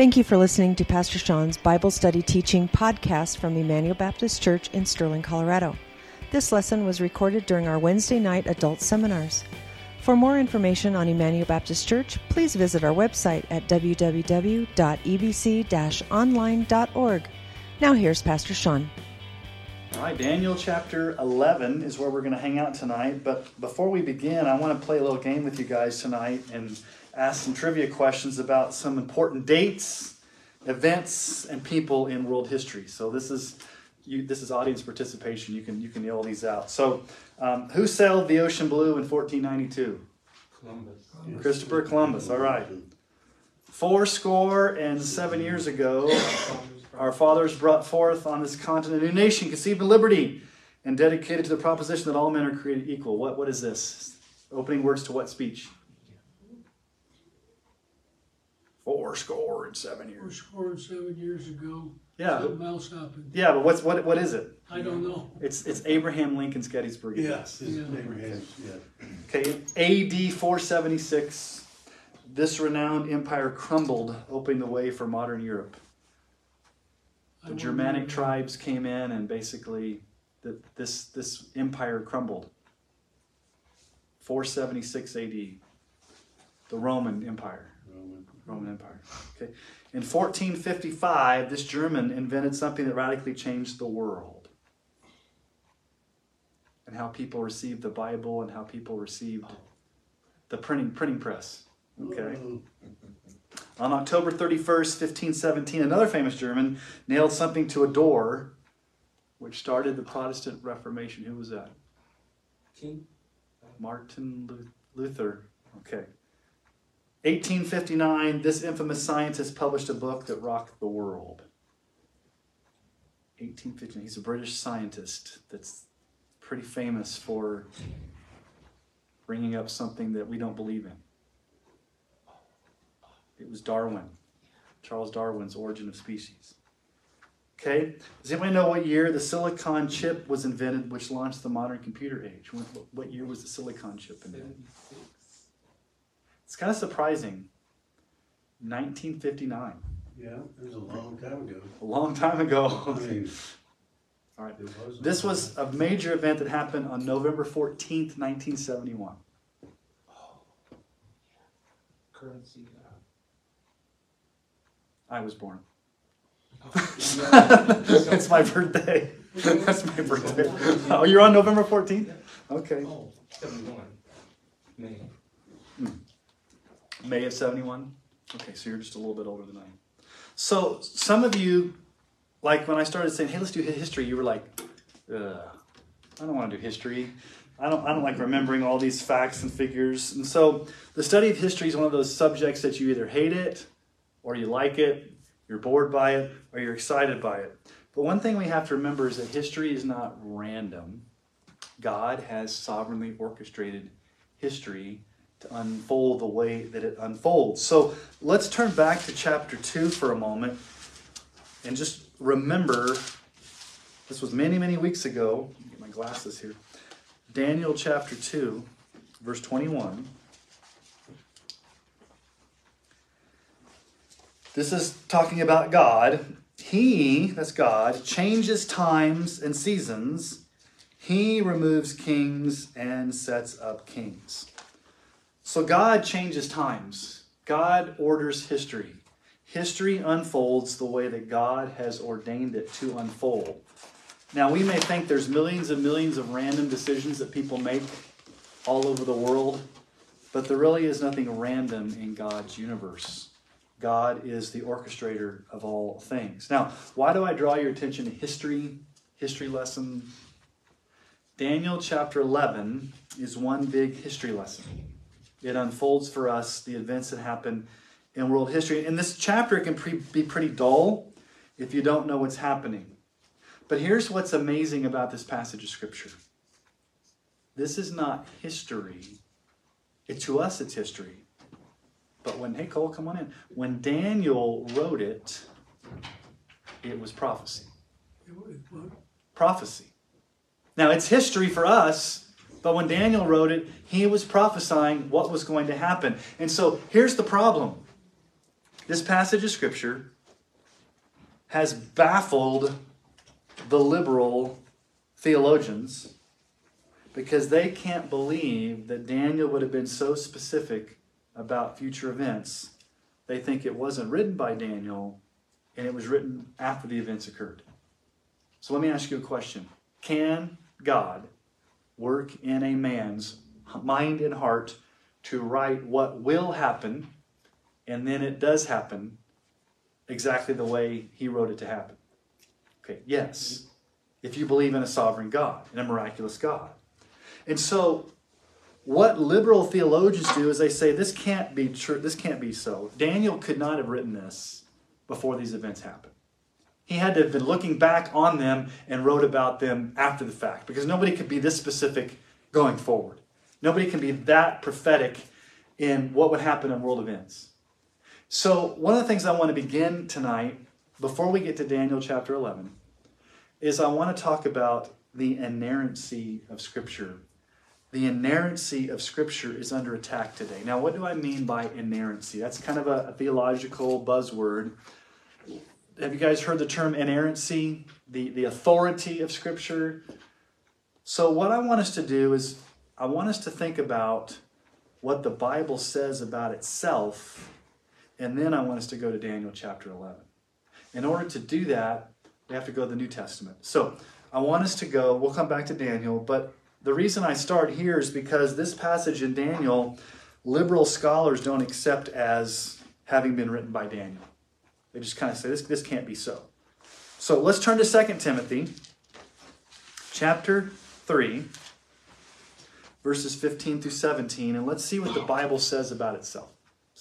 Thank you for listening to Pastor Sean's Bible Study Teaching podcast from Emmanuel Baptist Church in Sterling, Colorado. This lesson was recorded during our Wednesday night adult seminars. For more information on Emmanuel Baptist Church, please visit our website at www.ebc-online.org. Now here's Pastor Sean. All right, Daniel chapter 11 is where we're going to hang out tonight. But before we begin, I want to play a little game with you guys tonight and ask some trivia questions about some important dates, events, and people in world history. So this is you, this is audience participation. You can you can yell these out. So, um, who sailed the ocean blue in 1492? Columbus. Christopher Columbus. All right. Four score and seven years ago, our fathers brought forth on this continent a new nation conceived in liberty and dedicated to the proposition that all men are created equal. What what is this? Opening words to what speech? Four score and seven Four years. score and seven years ago. Yeah. Something else happened. Yeah, but what's what what is it? I don't know. It's it's Abraham Lincoln's Gettysburg. Yes, it's Yeah. Abraham's, yeah. Okay, AD 476, this renowned empire crumbled, opening the way for modern Europe. I The wonder- Germanic tribes came in, and basically, the, this this empire crumbled. 476 AD, the Roman Empire. Roman. Empire. Okay, in 1455, this German invented something that radically changed the world, and how people received the Bible, and how people received the printing printing press. Okay. On October 31st, 1517, another famous German nailed something to a door, which started the Protestant Reformation. Who was that? King? Martin Luther. Okay. 1859, this infamous scientist published a book that rocked the world. 1859. He's a British scientist that's pretty famous for bringing up something that we don't believe in. It was Darwin, Charles Darwin's Origin of Species. Okay, does anybody know what year the silicon chip was invented, which launched the modern computer age? What, what year was the silicon chip invented? It's kind of surprising. 1959, Yeah, it was a long time ago. a long time ago. I mean, All right. was. This was a major event that happened on November 14th, 1971. currency. I was born. Uh, It's my birthday. That's my birthday. Oh, you're on November 14th? Okay. oh, 71. May. May of 71? Okay, so you're just a little bit older than I am. So, some of you, like when I started saying, hey, let's do history, you were like, Ugh, I don't want to do history. I don't, I don't like remembering all these facts and figures. And so, the study of history is one of those subjects that you either hate it, or you like it, you're bored by it, or you're excited by it. But one thing we have to remember is that history is not random. God has sovereignly orchestrated history to unfold the way that it unfolds. So let's turn back to chapter 2 for a moment and just remember this was many, many weeks ago. Get my glasses here. Daniel chapter 2, verse 21. This is talking about God. He, that's God, changes times and seasons. He removes kings and sets up kings. So God changes times. God orders history. History unfolds the way that God has ordained it to unfold. Now, we may think there's millions and millions of random decisions that people make all over the world, but there really is nothing random in God's universe. God is the orchestrator of all things. Now, why do I draw your attention to history, history lesson? Daniel chapter 11 is one big history lesson. It unfolds for us the events that happen in world history. In this chapter, it can pre- be pretty dull if you don't know what's happening. But here's what's amazing about this passage of Scripture this is not history, it, to us, it's history. But when, hey, Cole, come on in. When Daniel wrote it, it was prophecy. It was- Prophecy. Now, it's history for us, but when Daniel wrote it, he was prophesying what was going to happen. And so here's the problem this passage of Scripture has baffled the liberal theologians because they can't believe that Daniel would have been so specific about future events. They think it wasn't written by Daniel and it was written after the events occurred. So let me ask you a question Can God work in a man's mind and heart to write what will happen and then it does happen exactly the way he wrote it to happen? Okay, yes. If you believe in a sovereign God, in a miraculous God. And so what liberal theologians do is they say this can't be true, this can't be so. Daniel could not have written this before these events happened. He had to have been looking back on them and wrote about them after the fact because nobody could be this specific going forward. Nobody can be that prophetic in what would happen in world events. So, one of the things I want to begin tonight, before we get to Daniel chapter 11, is I want to talk about the inerrancy of Scripture. The inerrancy of Scripture is under attack today. Now, what do I mean by inerrancy? That's kind of a, a theological buzzword. Have you guys heard the term inerrancy? The, the authority of Scripture? So, what I want us to do is, I want us to think about what the Bible says about itself, and then I want us to go to Daniel chapter 11. In order to do that, we have to go to the New Testament. So, I want us to go, we'll come back to Daniel, but the reason I start here is because this passage in Daniel, liberal scholars don't accept as having been written by Daniel. They just kind of say, this, this can't be so. So let's turn to 2 Timothy chapter 3, verses 15 through 17, and let's see what the Bible says about itself.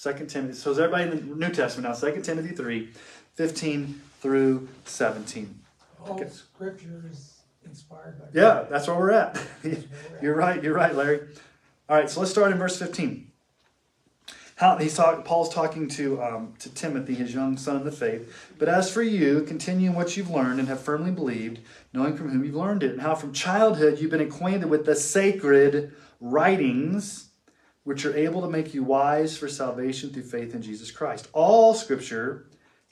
2 Timothy, so is everybody in the New Testament now? 2 Timothy 3, 15 through 17. All Okay. scripture is inspired by God. Yeah, that's where we're at. you're right, you're right, Larry. All right, so let's start in verse 15. How he's talking, Paul's talking to um, to Timothy, his young son in the faith. But as for you, continue in what you've learned and have firmly believed, knowing from whom you've learned it, and how from childhood you've been acquainted with the sacred writings, which are able to make you wise for salvation through faith in Jesus Christ. All Scripture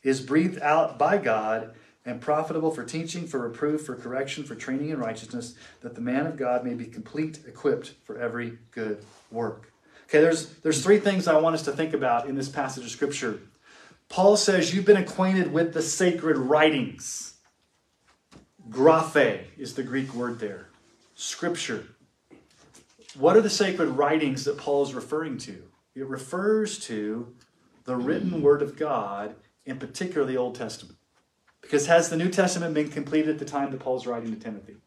is breathed out by God and profitable for teaching, for reproof, for correction, for training in righteousness, that the man of God may be complete, equipped for every good work. Okay, there's, there's three things I want us to think about in this passage of Scripture. Paul says, You've been acquainted with the sacred writings. Graphe is the Greek word there. Scripture. What are the sacred writings that Paul is referring to? It refers to the written word of God, in particular the Old Testament. Because has the New Testament been completed at the time that Paul's writing to Timothy?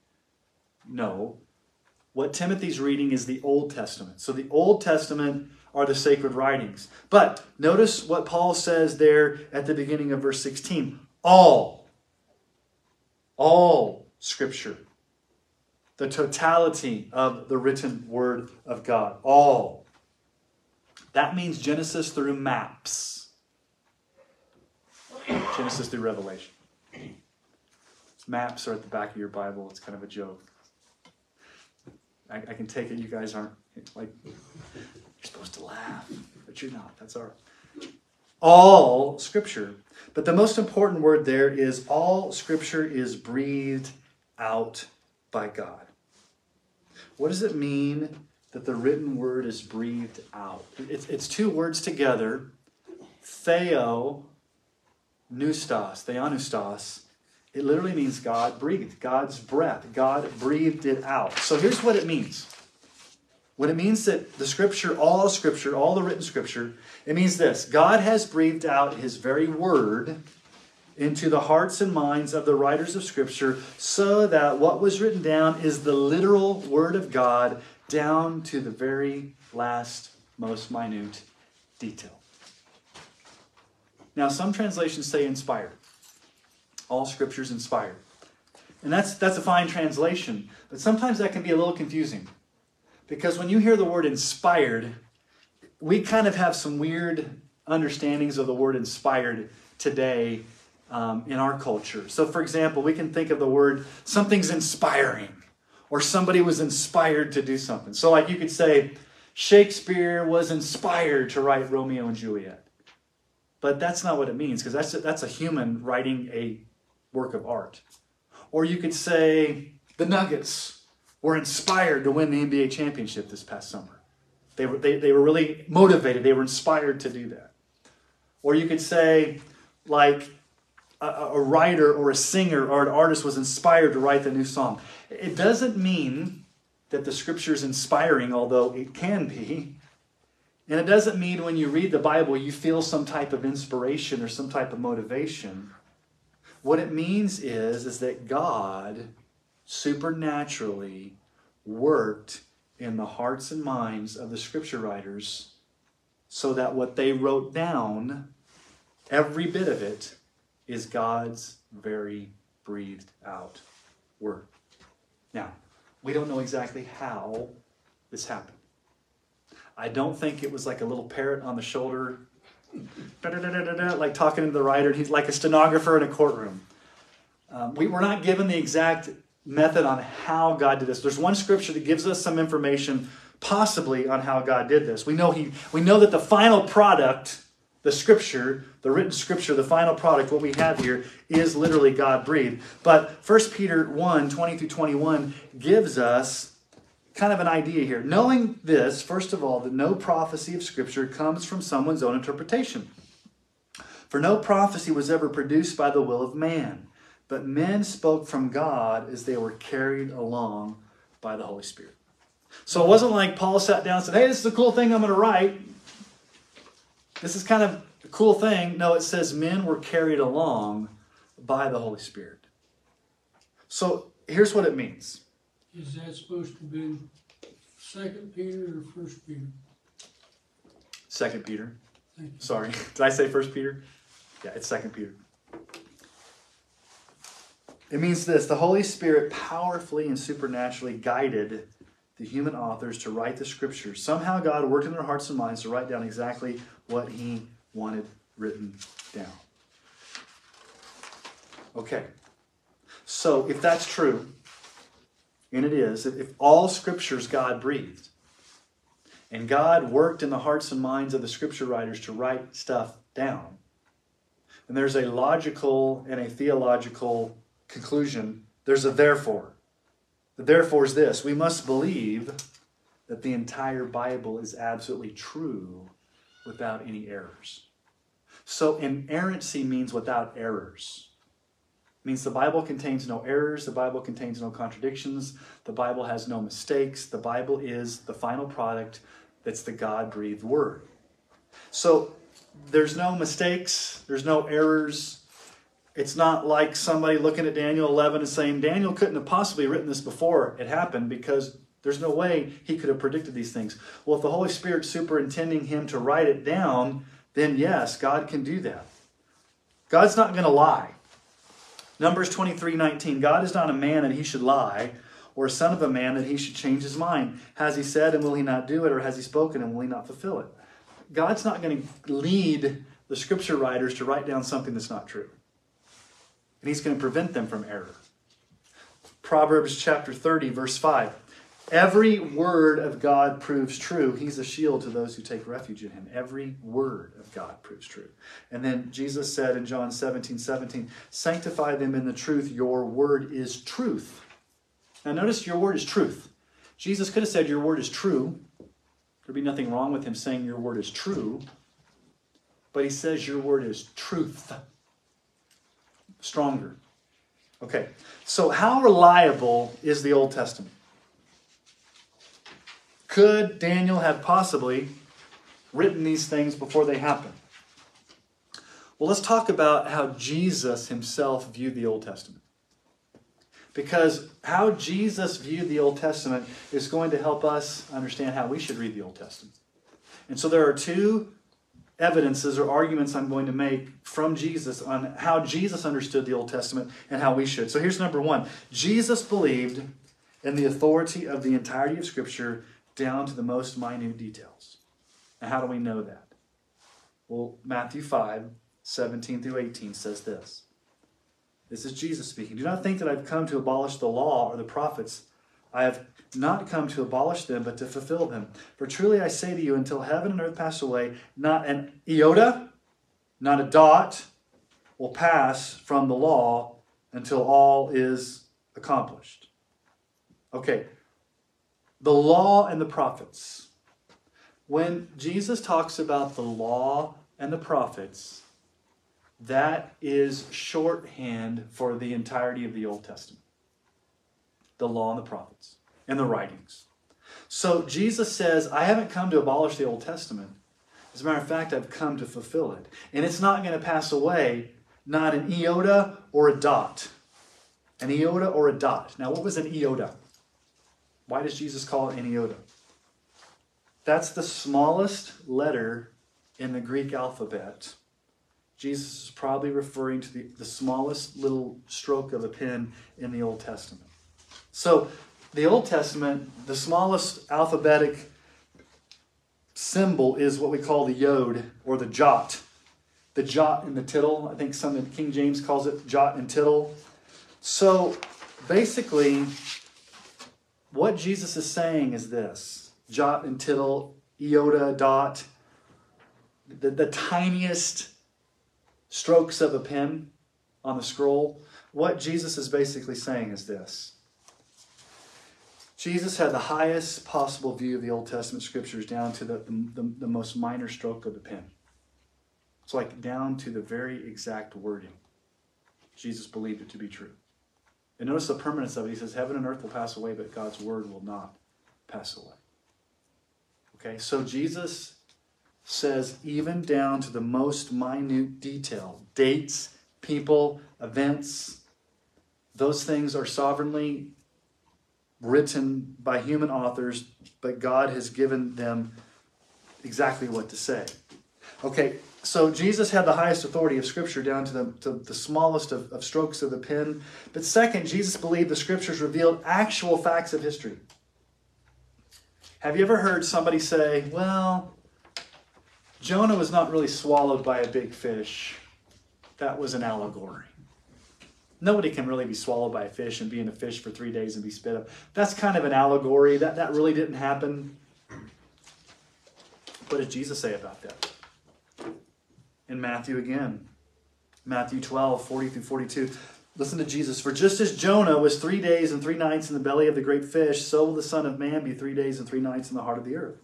No. What Timothy's reading is the Old Testament. So the Old Testament are the sacred writings. But notice what Paul says there at the beginning of verse 16 all, all Scripture, the totality of the written Word of God, all. That means Genesis through maps, Genesis through Revelation. Maps are at the back of your Bible. It's kind of a joke. I, I can take it you guys aren't like you're supposed to laugh, but you're not. That's all. All scripture. But the most important word there is all scripture is breathed out by God. What does it mean that the written word is breathed out? It's, it's two words together theo, nustos, theopneustos. It literally means God breathed, God's breath. God breathed it out. So here's what it means. When it means that the scripture, all scripture, all the written scripture, it means this God has breathed out his very word into the hearts and minds of the writers of scripture so that what was written down is the literal word of God down to the very last, most minute detail. Now, some translations say inspired. All scriptures inspired. And that's, that's a fine translation, but sometimes that can be a little confusing. Because when you hear the word inspired, we kind of have some weird understandings of the word inspired today um, in our culture. So, for example, we can think of the word something's inspiring, or somebody was inspired to do something. So, like you could say, Shakespeare was inspired to write Romeo and Juliet. But that's not what it means because that's that's a human writing a work of art. Or you could say the Nuggets were inspired to win the NBA championship this past summer. They were, they, they were really motivated, they were inspired to do that. Or you could say, like, a, a writer or a singer or an artist was inspired to write the new song. It doesn't mean that the scripture is inspiring, although it can be. And it doesn't mean when you read the Bible you feel some type of inspiration or some type of motivation. What it means is, is that God supernaturally worked in the hearts and minds of the scripture writers so that what they wrote down, every bit of it, is God's very breathed out word. Now, we don't know exactly how this happened. I don't think it was like a little parrot on the shoulder, like talking to the writer, and he's like a stenographer in a courtroom. Um, we were not given the exact method on how God did this. There's one scripture that gives us some information, possibly on how God did this. We know he, we know that the final product, the scripture, the written scripture, the final product, what we have here is literally God breathed. But 1 Peter 1, 20 through 21 gives us kind of an idea here. Knowing this, first of all, that no prophecy of scripture comes from someone's own interpretation. For no prophecy was ever produced by the will of man but men spoke from God as they were carried along by the Holy Spirit. So it wasn't like Paul sat down and said, Hey, this is a cool thing I'm going to write. This is kind of a cool thing. No, it says men were carried along by the Holy Spirit. So here's what it means. Is that supposed to be Second Peter or First Peter? Second Peter. Thank you. Sorry. Did I say First Peter? Yeah, it's Second Peter. It means this the Holy Spirit powerfully and supernaturally guided the human authors to write the scriptures. Somehow God worked in their hearts and minds to write down exactly what He wanted written down. Okay. So if that's true, and it is, that if all scriptures God breathed, and God worked in the hearts and minds of the scripture writers to write stuff down, and there's a logical and a theological conclusion, there's a therefore. The therefore is this we must believe that the entire Bible is absolutely true without any errors. So, inerrancy means without errors. It means the Bible contains no errors, the Bible contains no contradictions, the Bible has no mistakes. The Bible is the final product that's the God breathed word. So, there's no mistakes, there's no errors, it's not like somebody looking at Daniel 11 and saying, Daniel couldn't have possibly written this before it happened because there's no way he could have predicted these things. Well, if the Holy Spirit's superintending him to write it down, then yes, God can do that. God's not going to lie. Numbers 23 19. God is not a man that he should lie, or a son of a man that he should change his mind. Has he said, and will he not do it? Or has he spoken, and will he not fulfill it? God's not going to lead the scripture writers to write down something that's not true and he's going to prevent them from error. Proverbs chapter 30, verse 5. Every word of God proves true. He's a shield to those who take refuge in him. Every word of God proves true. And then Jesus said in John 17, 17, Sanctify them in the truth. Your word is truth. Now notice your word is truth. Jesus could have said, Your word is true. There'd be nothing wrong with him saying, Your word is true. But he says, Your word is truth stronger. Okay, so how reliable is the Old Testament? Could Daniel have possibly written these things before they happened? Well, let's talk about how Jesus himself viewed the Old Testament. Because how Jesus viewed the Old Testament is going to help us understand how we should read the Old Testament. And so there are two evidences or arguments I'm going to make from Jesus on how Jesus understood the Old Testament and how we should. So here's number one Jesus believed in the authority of the entirety of Scripture down to the most minute details. Now, how do we know that? Well, Matthew 5 17 through 18 says this. This is Jesus speaking. Do not think that I've come to abolish the law or the prophets. I have not come to abolish them, but to fulfill them. For truly I say to you, until heaven and earth pass away, not an iota, not a dot will pass from the law until all is accomplished. Okay, the law and the prophets. When Jesus talks about the law and the prophets, that is shorthand for the entirety of the Old Testament the law and the prophets and the writings. So Jesus says, I haven't come to abolish the Old Testament. As a matter of fact, I've come to fulfill it. And it's not going to pass away, not an iota or a dot. An iota or a dot. Now, what was an iota? Why does Jesus call it an iota? That's the smallest letter in the Greek alphabet. Jesus is probably referring to the, the smallest little stroke of a pen in the Old Testament. So, the Old Testament, the smallest alphabetic symbol is what we call the yod or the jot. The jot and the tittle. I think some King James calls it jot and tittle. So basically, what Jesus is saying is this jot and tittle, iota, dot, the, the tiniest strokes of a pen on the scroll. What Jesus is basically saying is this Jesus had the highest possible view of the Old Testament scriptures down to the, the, the, most minor stroke of the pen. It's like down to the very exact wording. Jesus believed it to be true. And notice the permanence of it. He says, Heaven and earth will pass away, but God's word will not pass away. Okay, so Jesus says, even down to the most minute detail dates, people, events, those things are sovereignly written by human authors, but God has given them exactly what to say. Okay, so Jesus had the highest authority of Scripture down to the, to the smallest of, of strokes of the pen. But second, Jesus believed the Scriptures revealed actual facts of history. Have you ever heard somebody say, well, Jonah was not really swallowed by a big fish? That was an allegory. Nobody can really be swallowed by a fish and be in a fish for three days and be spit up. That's kind of an allegory. That, that really didn't happen. What did Jesus say about that? In Matthew again. Matthew 12, 40 through 42. Listen to Jesus. For just as Jonah was three days and three nights in the belly of the great fish, so will the Son of Man be three days and three nights in the heart of the earth.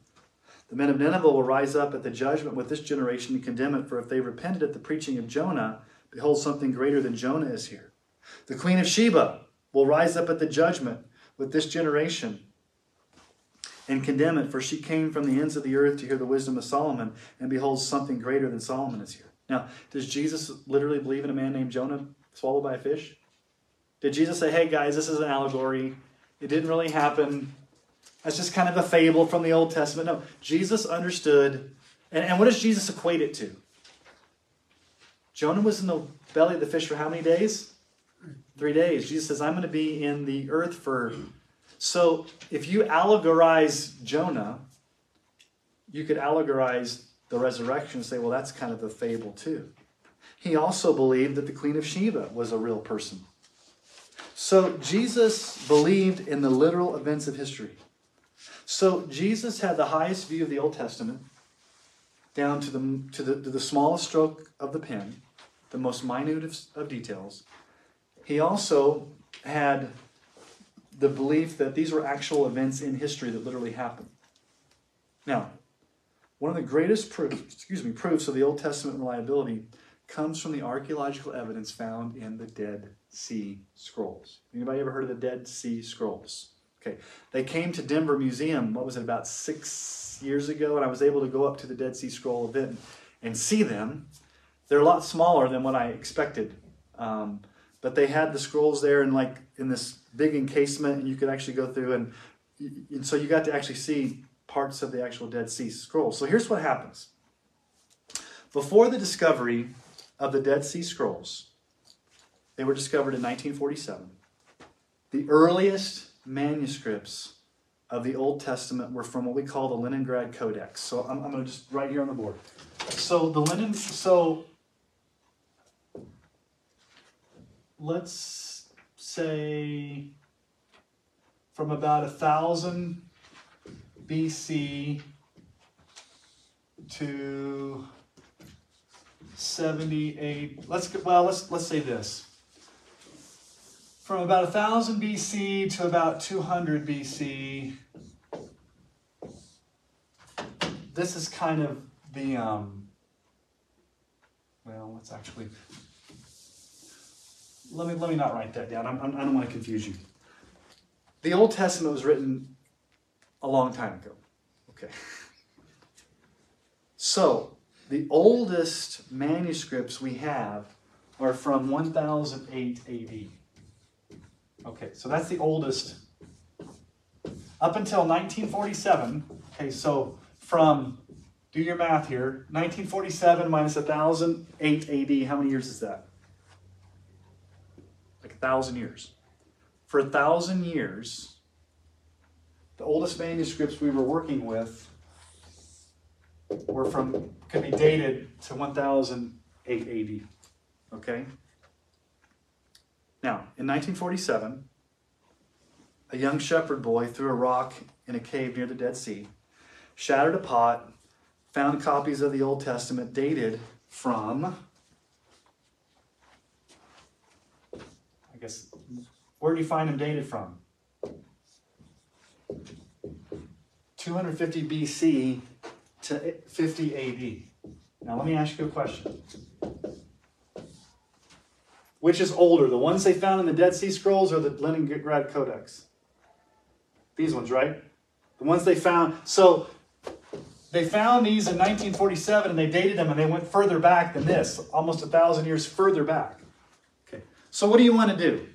The men of Nineveh will rise up at the judgment with this generation and condemn it, for if they repented at the preaching of Jonah, behold, something greater than Jonah is here. The Queen of Sheba will rise up at the judgment with this generation and condemn it, for she came from the ends of the earth to hear the wisdom of Solomon, and behold, something greater than Solomon is here. Now, does Jesus literally believe in a man named Jonah swallowed by a fish? Did Jesus say, hey guys, this is an allegory? It didn't really happen. That's just kind of a fable from the Old Testament. No, Jesus understood. And, and what does Jesus equate it to? Jonah was in the belly of the fish for how many days? Three days. Jesus says, I'm going to be in the earth for. So if you allegorize Jonah, you could allegorize the resurrection and say, well, that's kind of a fable too. He also believed that the Queen of Sheba was a real person. So Jesus believed in the literal events of history. So Jesus had the highest view of the Old Testament, down to the, to the, to the smallest stroke of the pen, the most minute of, of details. He also had the belief that these were actual events in history that literally happened. Now, one of the greatest proofs, excuse me, proofs of the Old Testament reliability comes from the archaeological evidence found in the Dead Sea Scrolls. Anybody ever heard of the Dead Sea Scrolls? Okay, they came to Denver Museum. What was it about six years ago? And I was able to go up to the Dead Sea Scroll event and see them. They're a lot smaller than what I expected. Um, but they had the scrolls there in like in this big encasement, and you could actually go through and, and so you got to actually see parts of the actual Dead Sea Scrolls. So here's what happens. Before the discovery of the Dead Sea Scrolls, they were discovered in 1947. The earliest manuscripts of the Old Testament were from what we call the Leningrad Codex. So I'm, I'm going to just write here on the board. So the Lenin, so let's say from about a thousand BC to 78. Let's well, let's let's say this. From about 1000 BC to about 200 BC, this is kind of the um, well, let's actually let me let me not write that down. I'm, I'm, I don't want to confuse you. The Old Testament was written a long time ago. Okay. So, the oldest manuscripts we have are from 1008 AD. Okay, so that's the oldest. Up until 1947, okay, so from, do your math here, 1947 minus 1008 AD, how many years is that? Thousand years. For a thousand years, the oldest manuscripts we were working with were from, could be dated to 1008 AD. Okay? Now, in 1947, a young shepherd boy threw a rock in a cave near the Dead Sea, shattered a pot, found copies of the Old Testament dated from, Where do you find them dated from? 250 BC to 50 AD. Now, let me ask you a question. Which is older, the ones they found in the Dead Sea Scrolls or the Leningrad Codex? These ones, right? The ones they found. So, they found these in 1947 and they dated them and they went further back than this, almost a thousand years further back. So, what do you want to do?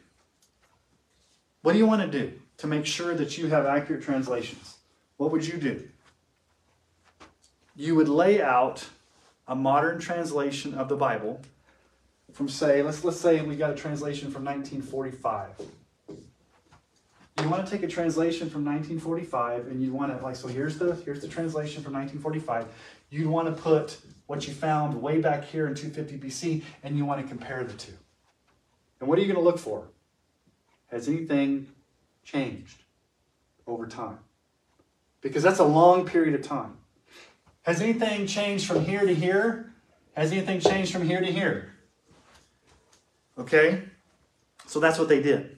What do you want to do to make sure that you have accurate translations? What would you do? You would lay out a modern translation of the Bible from say, let's let's say we got a translation from 1945. You want to take a translation from 1945 and you want to like so here's the here's the translation from 1945. You'd want to put what you found way back here in 250 BC and you want to compare the two. And what are you going to look for? Has anything changed over time? Because that's a long period of time. Has anything changed from here to here? Has anything changed from here to here? Okay? So that's what they did.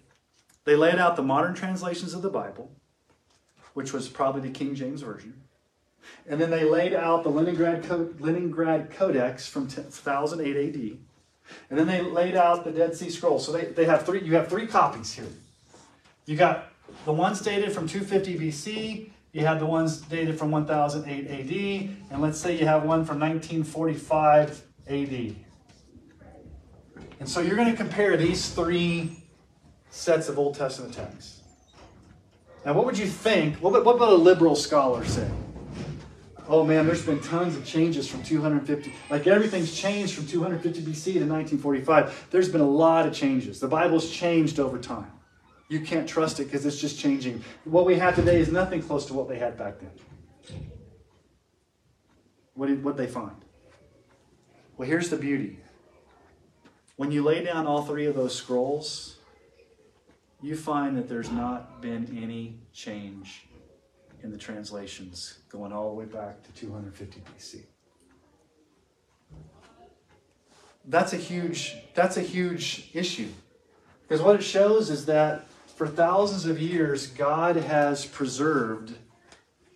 They laid out the modern translations of the Bible, which was probably the King James Version. And then they laid out the Leningrad, Leningrad Codex from 1008 AD. And then they laid out the Dead Sea Scrolls. So they, they have three, you have three copies here. You got the ones dated from 250 BC, you have the ones dated from 1008 AD, and let's say you have one from 1945 AD. And so you're going to compare these three sets of Old Testament texts. Now, what would you think? What would, what would a liberal scholar say? Oh man, there's been tons of changes from 250. Like everything's changed from 250 BC to 1945. There's been a lot of changes. The Bible's changed over time. You can't trust it because it's just changing. What we have today is nothing close to what they had back then. What did what they find? Well, here's the beauty. When you lay down all three of those scrolls, you find that there's not been any change in the translations going all the way back to 250 BC. That's a huge that's a huge issue. Because what it shows is that for thousands of years God has preserved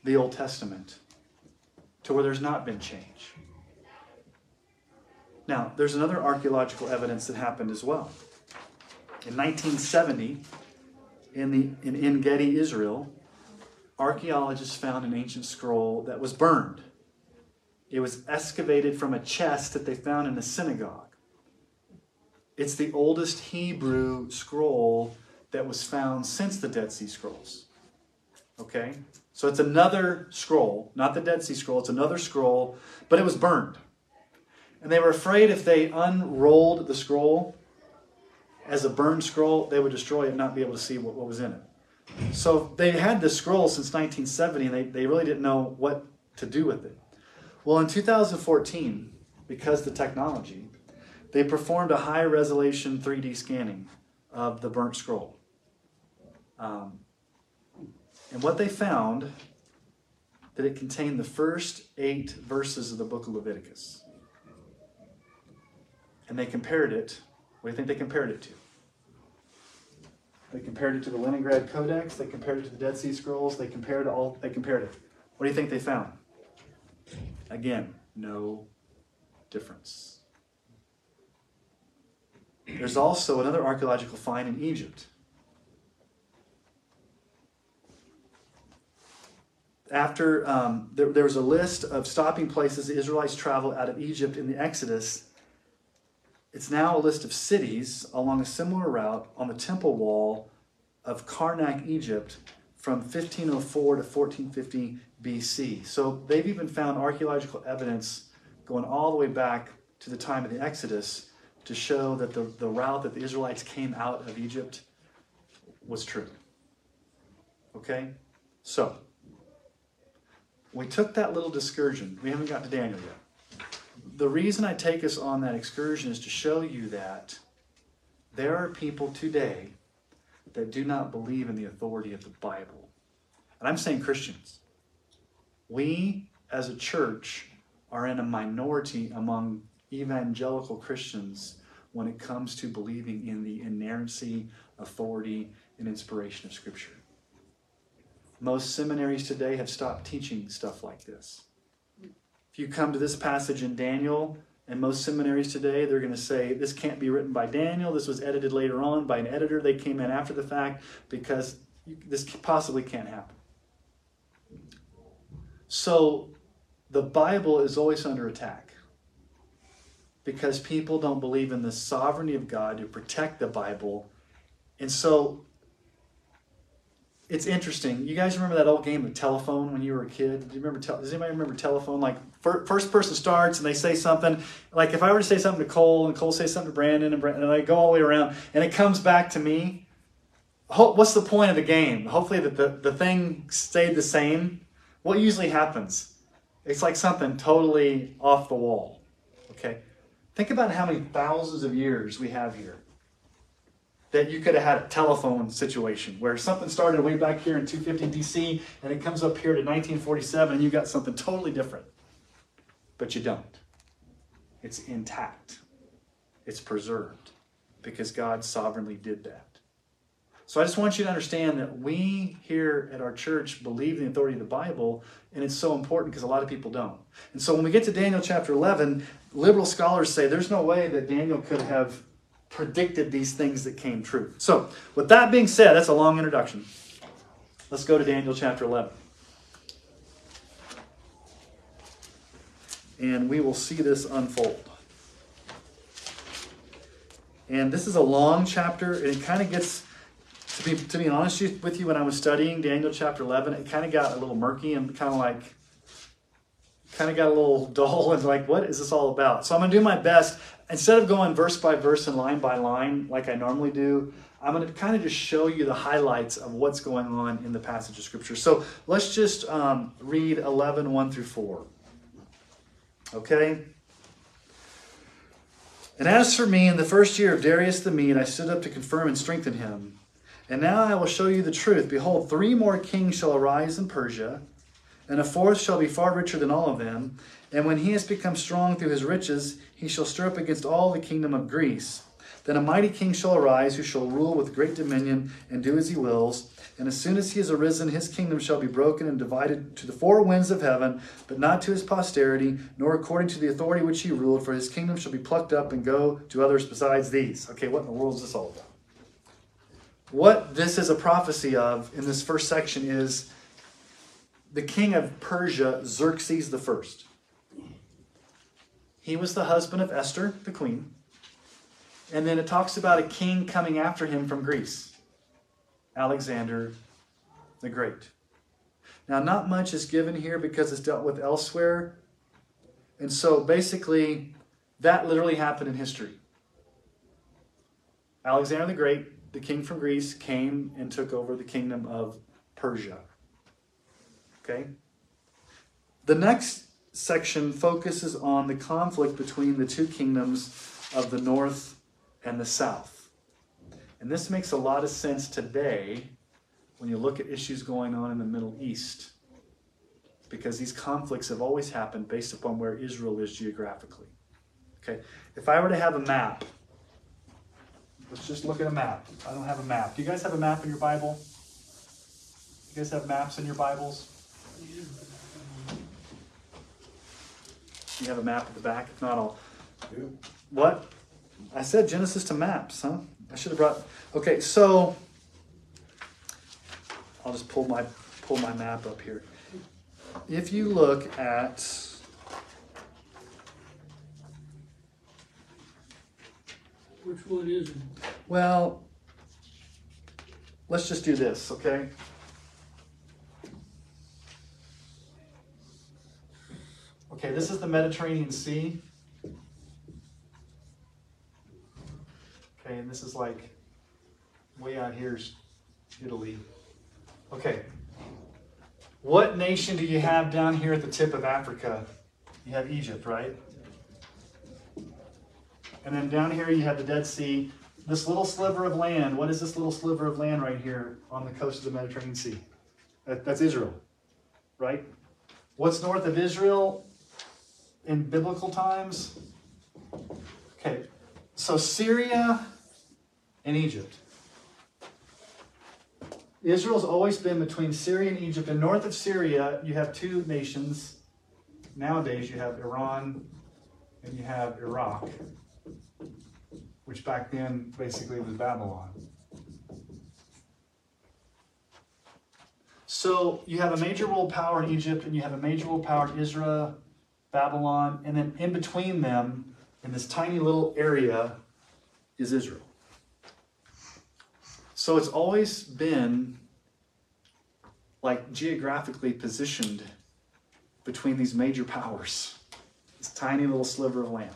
the Old Testament to where there's not been change. Now, there's another archaeological evidence that happened as well. In 1970, in the in En Gedi, Israel, archaeologists found an ancient scroll that was burned. It was excavated from a chest that they found in a synagogue. It's the oldest Hebrew scroll that was found since the Dead Sea Scrolls. Okay? So it's another scroll, not the Dead Sea Scroll, it's another scroll, but it was burned. And they were afraid if they unrolled the scroll as a burned scroll, they would destroy it and not be able to see what, what was in it. So they had this scroll since 1970 and they, they really didn't know what to do with it. Well, in 2014, because the technology, they performed a high resolution 3D scanning of the burnt scroll. Um, and what they found that it contained the first eight verses of the book of Leviticus. and they compared it. What do you think they compared it to? They compared it to the Leningrad Codex. They compared it to the Dead Sea Scrolls. They compared it all. They compared it. What do you think they found? Again, no difference. There's also another archaeological find in Egypt. After um, there, there was a list of stopping places the Israelites traveled out of Egypt in the Exodus, it's now a list of cities along a similar route on the temple wall of Karnak, Egypt, from 1504 to 1450 BC. So they've even found archaeological evidence going all the way back to the time of the Exodus to show that the, the route that the Israelites came out of Egypt was true. Okay? So, we took that little excursion. We haven't got to Daniel yet. The reason I take us on that excursion is to show you that there are people today that do not believe in the authority of the Bible. And I'm saying Christians. We, as a church, are in a minority among evangelical Christians when it comes to believing in the inerrancy, authority, and inspiration of Scripture. Most seminaries today have stopped teaching stuff like this. You come to this passage in Daniel, and most seminaries today, they're going to say this can't be written by Daniel. This was edited later on by an editor. They came in after the fact because this possibly can't happen. So the Bible is always under attack because people don't believe in the sovereignty of God to protect the Bible. And so it's interesting. You guys remember that old game of telephone when you were a kid? Do you remember? Te- does anybody remember telephone? Like first person starts and they say something. Like if I were to say something to Cole and Cole say something to Brandon and Brandon, and I go all the way around and it comes back to me. What's the point of the game? Hopefully that the, the thing stayed the same. What usually happens? It's like something totally off the wall. Okay, think about how many thousands of years we have here that you could have had a telephone situation where something started way back here in 250 BC and it comes up here to 1947 and you got something totally different. But you don't. It's intact, it's preserved because God sovereignly did that. So I just want you to understand that we here at our church believe in the authority of the Bible, and it's so important because a lot of people don't. And so when we get to Daniel chapter 11, liberal scholars say there's no way that Daniel could have predicted these things that came true. So, with that being said, that's a long introduction. Let's go to Daniel chapter 11. And we will see this unfold. And this is a long chapter, and it kind of gets, to be, to be honest with you, when I was studying Daniel chapter 11, it kind of got a little murky and kind of like, kind of got a little dull and like, what is this all about? So I'm going to do my best instead of going verse by verse and line by line like I normally do, I'm going to kind of just show you the highlights of what's going on in the passage of Scripture. So let's just um, read 11, 1 through 4. Okay? And as for me, in the first year of Darius the Mede, I stood up to confirm and strengthen him. And now I will show you the truth. Behold, three more kings shall arise in Persia, and a fourth shall be far richer than all of them. And when he has become strong through his riches, he shall stir up against all the kingdom of Greece. Then a mighty king shall arise, who shall rule with great dominion and do as he wills. And as soon as he is arisen, his kingdom shall be broken and divided to the four winds of heaven, but not to his posterity, nor according to the authority which he ruled, for his kingdom shall be plucked up and go to others besides these. Okay, what in the world is this all about? What this is a prophecy of in this first section is the king of Persia, Xerxes the First. He was the husband of Esther, the queen. And then it talks about a king coming after him from Greece, Alexander the Great. Now, not much is given here because it's dealt with elsewhere. And so basically, that literally happened in history. Alexander the Great, the king from Greece, came and took over the kingdom of Persia. Okay? The next section focuses on the conflict between the two kingdoms of the north and the south. And this makes a lot of sense today when you look at issues going on in the Middle East, because these conflicts have always happened based upon where Israel is geographically. Okay, if I were to have a map, let's just look at a map. I don't have a map. Do you guys have a map in your Bible? You guys have maps in your Bibles? You have a map at the back? If not, I'll. What? I said Genesis to maps, huh? I should have brought. Okay, so I'll just pull my pull my map up here. If you look at Which one is it? well, let's just do this, okay? Okay, this is the Mediterranean Sea. Okay, and this is like way out here's Italy. Okay. What nation do you have down here at the tip of Africa? You have Egypt, right? And then down here you have the Dead Sea. This little sliver of land, what is this little sliver of land right here on the coast of the Mediterranean Sea? That, that's Israel, right? What's north of Israel in biblical times? Okay, so Syria and Egypt. Israel's always been between Syria and Egypt. And north of Syria, you have two nations. Nowadays, you have Iran and you have Iraq, which back then basically was Babylon. So you have a major world power in Egypt, and you have a major world power in Israel, Babylon, and then in between them, in this tiny little area, is Israel. So it's always been like geographically positioned between these major powers, this tiny little sliver of land.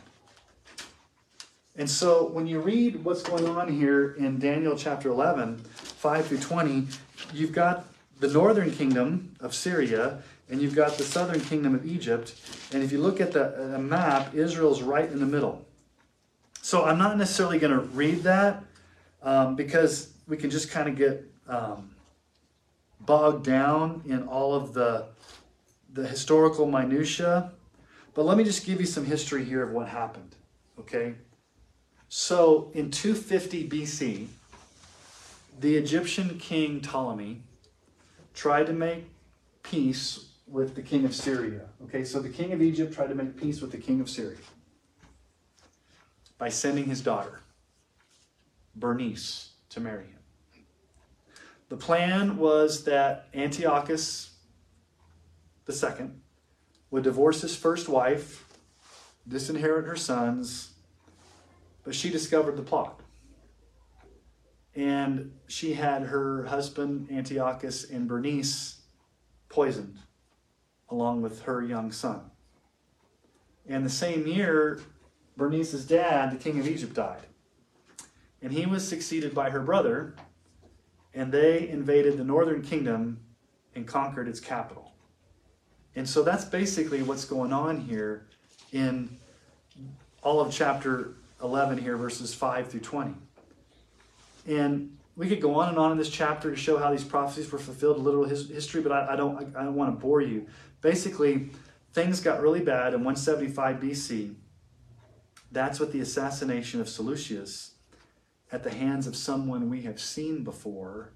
And so when you read what's going on here in Daniel chapter 11, 5 through 20, you've got the northern kingdom of Syria and you've got the southern kingdom of Egypt. And if you look at the, map, Israel's right in the middle. So I'm not necessarily going to read that um, because we can just kind of get um, bogged down in all of the the historical minutia. But let me just give you some history here of what happened. Okay, so in 250 BC, the Egyptian king Ptolemy tried to make peace with the king of Syria. Okay, so the king of Egypt tried to make peace with the king of Syria by sending his daughter, Bernice, to marry him. The plan was that Antiochus II would divorce his first wife, disinherit her sons, but she discovered the plot. And she had her husband, Antiochus, and Bernice poisoned, along with her young son. And the same year, Bernice's dad, the king of Egypt, died. And he was succeeded by her brother, and they invaded the northern kingdom and conquered its capital. And so that's basically what's going on here in all of chapter 11 here, verses 5 through 20. And we could go on and on in this chapter to show how these prophecies were fulfilled, in literal his, history, but I, I don't, I, I don't want to bore you. Basically, things got really bad in 175 BC. That's what the assassination of Seleucus at the hands of someone we have seen before,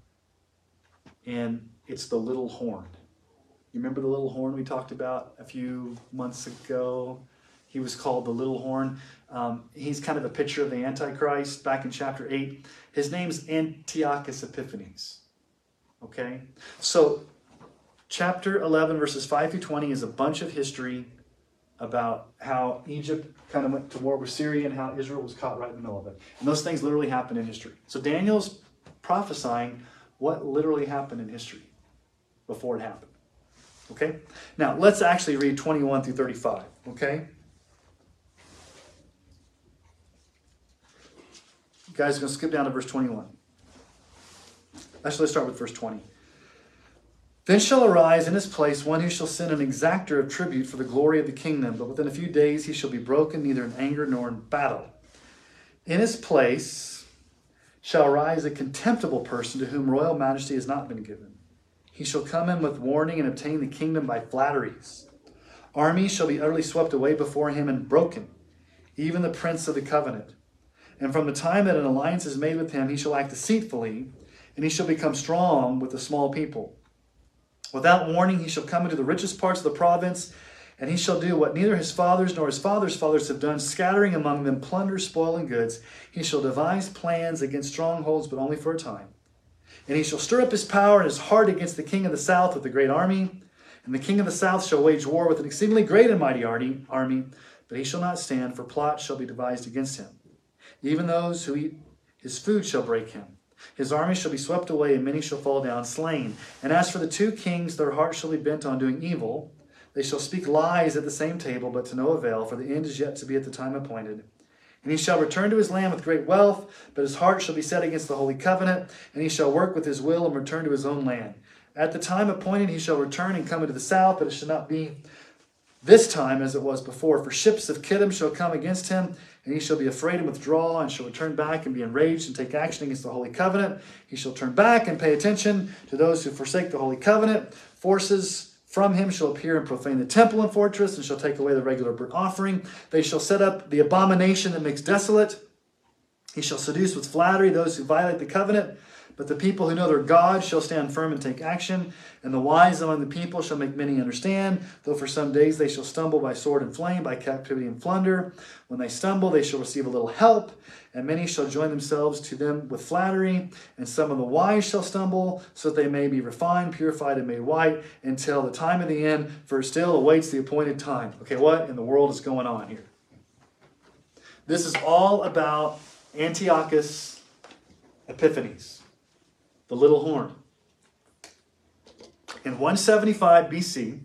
and it's the little horn. You remember the little horn we talked about a few months ago? He was called the little horn. Um, he's kind of a picture of the Antichrist back in chapter 8. His name's Antiochus Epiphanes. Okay? So, chapter 11, verses 5 through 20 is a bunch of history about how Egypt kind of went to war with Syria and how Israel was caught right in the middle of it. And those things literally happened in history. So Daniel's prophesying what literally happened in history before it happened. Okay? Now, let's actually read 21 through 35. Okay? You guys are going to skip down to verse 21. Actually, let's start with verse 20. Then shall arise in his place one who shall send an exactor of tribute for the glory of the kingdom, but within a few days he shall be broken neither in anger nor in battle. In his place shall rise a contemptible person to whom royal majesty has not been given. He shall come in with warning and obtain the kingdom by flatteries. Armies shall be utterly swept away before him and broken. even the prince of the covenant. And from the time that an alliance is made with him, he shall act deceitfully, and he shall become strong with the small people. Without warning, he shall come into the richest parts of the province, and he shall do what neither his fathers nor his fathers' fathers have done, scattering among them plunder, spoil, and goods. He shall devise plans against strongholds, but only for a time. And he shall stir up his power and his heart against the king of the south with a great army. And the king of the south shall wage war with an exceedingly great and mighty army, but he shall not stand, for plots shall be devised against him. Even those who eat his food shall break him. His army shall be swept away, and many shall fall down slain. And as for the two kings, their hearts shall be bent on doing evil. They shall speak lies at the same table, but to no avail, for the end is yet to be at the time appointed. And he shall return to his land with great wealth, but his heart shall be set against the holy covenant, and he shall work with his will and return to his own land. At the time appointed he shall return and come into the south, but it shall not be this time as it was before. For ships of Kittim shall come against him, and he shall be afraid and withdraw, and shall return back and be enraged and take action against the holy covenant. He shall turn back and pay attention to those who forsake the holy covenant. Forces from him shall appear and profane the temple and fortress, and shall take away the regular burnt offering. They shall set up the abomination that makes desolate. He shall seduce with flattery those who violate the covenant. But the people who know their God shall stand firm and take action, and the wise among the people shall make many understand, though for some days they shall stumble by sword and flame, by captivity and plunder. When they stumble, they shall receive a little help, and many shall join themselves to them with flattery, and some of the wise shall stumble, so that they may be refined, purified, and made white until the time of the end, for still awaits the appointed time. Okay, what in the world is going on here? This is all about Antiochus Epiphanes the little horn. In 175 BC,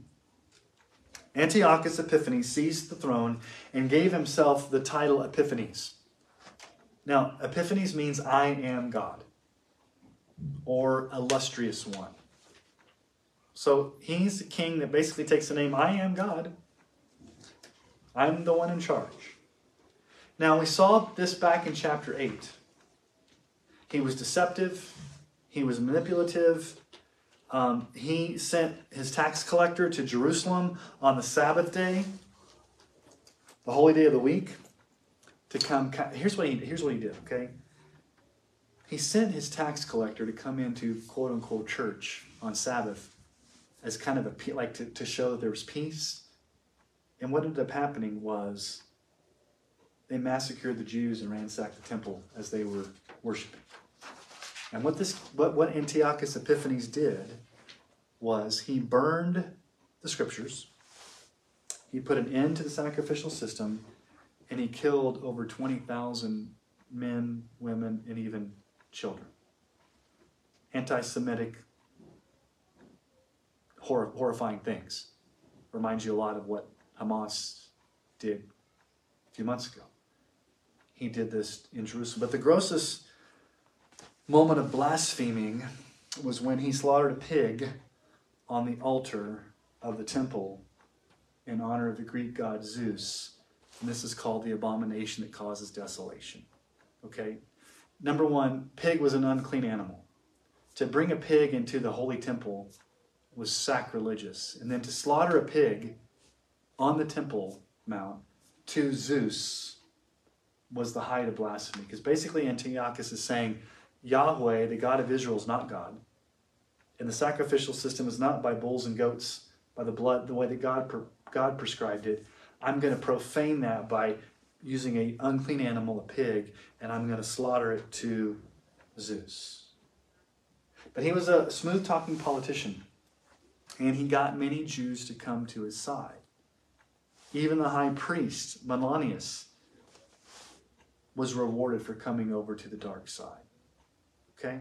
Antiochus Epiphanes seized the throne and gave himself the title Epiphanes. Now, Epiphanes means I am God or illustrious one. So he's a king that basically takes the name I am God. I'm the one in charge. Now, we saw this back in chapter 8. He was deceptive, he was manipulative. Um, he sent his tax collector to Jerusalem on the Sabbath day, the holy day of the week, to come. Here's what he, here's what he did, okay? He sent his tax collector to come into quote unquote church on Sabbath as kind of a, like to, to show that there was peace. And what ended up happening was they massacred the Jews and ransacked the temple as they were worshiping. And what this what, what Antiochus Epiphanes did was he burned the scriptures, he put an end to the sacrificial system, and he killed over 20,000 men, women, and even children. Anti Semitic, hor- horrifying things. Reminds you a lot of what Hamas did a few months ago. He did this in Jerusalem. But the grossest moment of blaspheming was when he slaughtered a pig on the altar of the temple in honor of the Greek god Zeus. And this is called the abomination that causes desolation. Okay? Number one, pig was an unclean animal. To bring a pig into the holy temple was sacrilegious. And then to slaughter a pig on the temple mount to Zeus was the height of blasphemy. Because basically, Antiochus is saying, Yahweh, the God of Israel, is not God. And the sacrificial system is not by bulls and goats, by the blood, the way that God, God prescribed it. I'm going to profane that by using an unclean animal, a pig, and I'm going to slaughter it to Zeus. But he was a smooth talking politician, and he got many Jews to come to his side. Even the high priest, Menelaus, was rewarded for coming over to the dark side. Okay?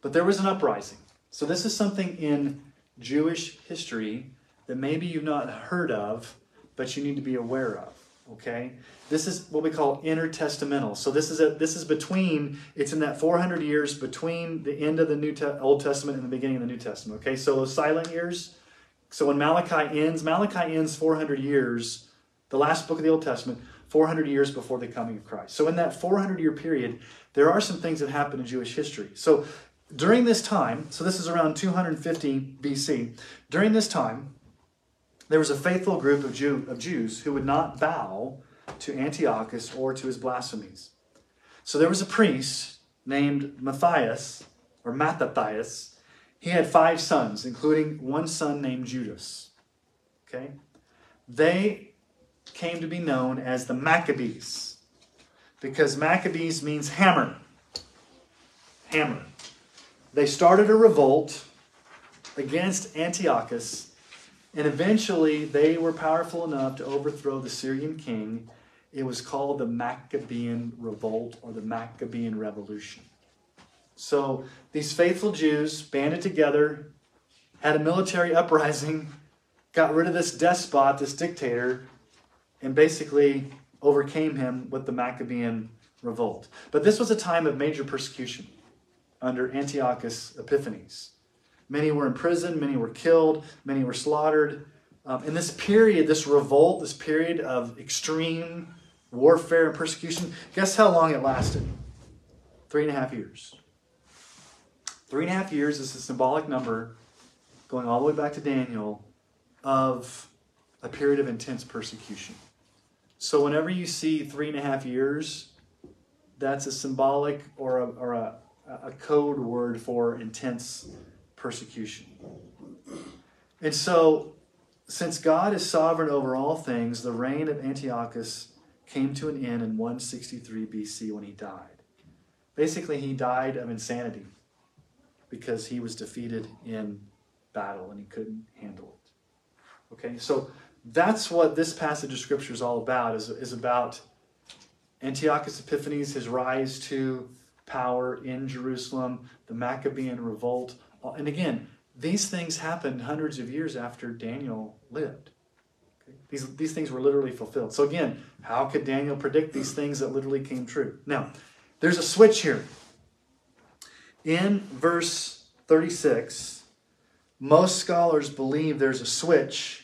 But there was an uprising. So this is something in Jewish history that maybe you've not heard of, but you need to be aware of. Okay? This is what we call intertestamental. So this is a, this is between it's in that 400 years between the end of the New Te- Old Testament and the beginning of the New Testament. Okay? So those silent years. So when Malachi ends, Malachi ends 400 years, the last book of the Old Testament, 400 years before the coming of Christ. So in that 400 year period, there are some things that happen in Jewish history. So during this time, so this is around 250 BC, during this time, there was a faithful group of, Jew, of Jews who would not bow to Antiochus or to his blasphemies. So there was a priest named Matthias, or Mattathias. He had five sons, including one son named Judas. Okay? They came to be known as the Maccabees because Maccabees means hammer. Hammer. They started a revolt against Antiochus, and eventually they were powerful enough to overthrow the Syrian king. It was called the Maccabean Revolt or the Maccabean Revolution. So these faithful Jews banded together, had a military uprising, got rid of this despot, this dictator, and basically overcame him with the Maccabean revolt. But this was a time of major persecution under Antiochus Epiphanes. Many were imprisoned, many were killed, many were slaughtered. Um, in this period, this revolt, this period of extreme warfare and persecution, guess how long it lasted? Three and a half years. Three and a half years is a symbolic number going all the way back to Daniel of a period of intense persecution. So whenever you see three and a half years, that's a symbolic or a, or a, a code word for intense persecution. And so, since God is sovereign over all things, the reign of Antiochus came to an end in 163 BC when he died. Basically, he died of insanity because he was defeated in battle and he couldn't handle it. Okay, so that's what this passage of scripture is all about is, is about antiochus epiphanes his rise to power in jerusalem the maccabean revolt. Uh, and again these things happened hundreds of years after daniel lived. These, these things were literally fulfilled. So again how could daniel predict these things that literally came true? Now there's a switch here. In verse 36 most scholars believe there's a switch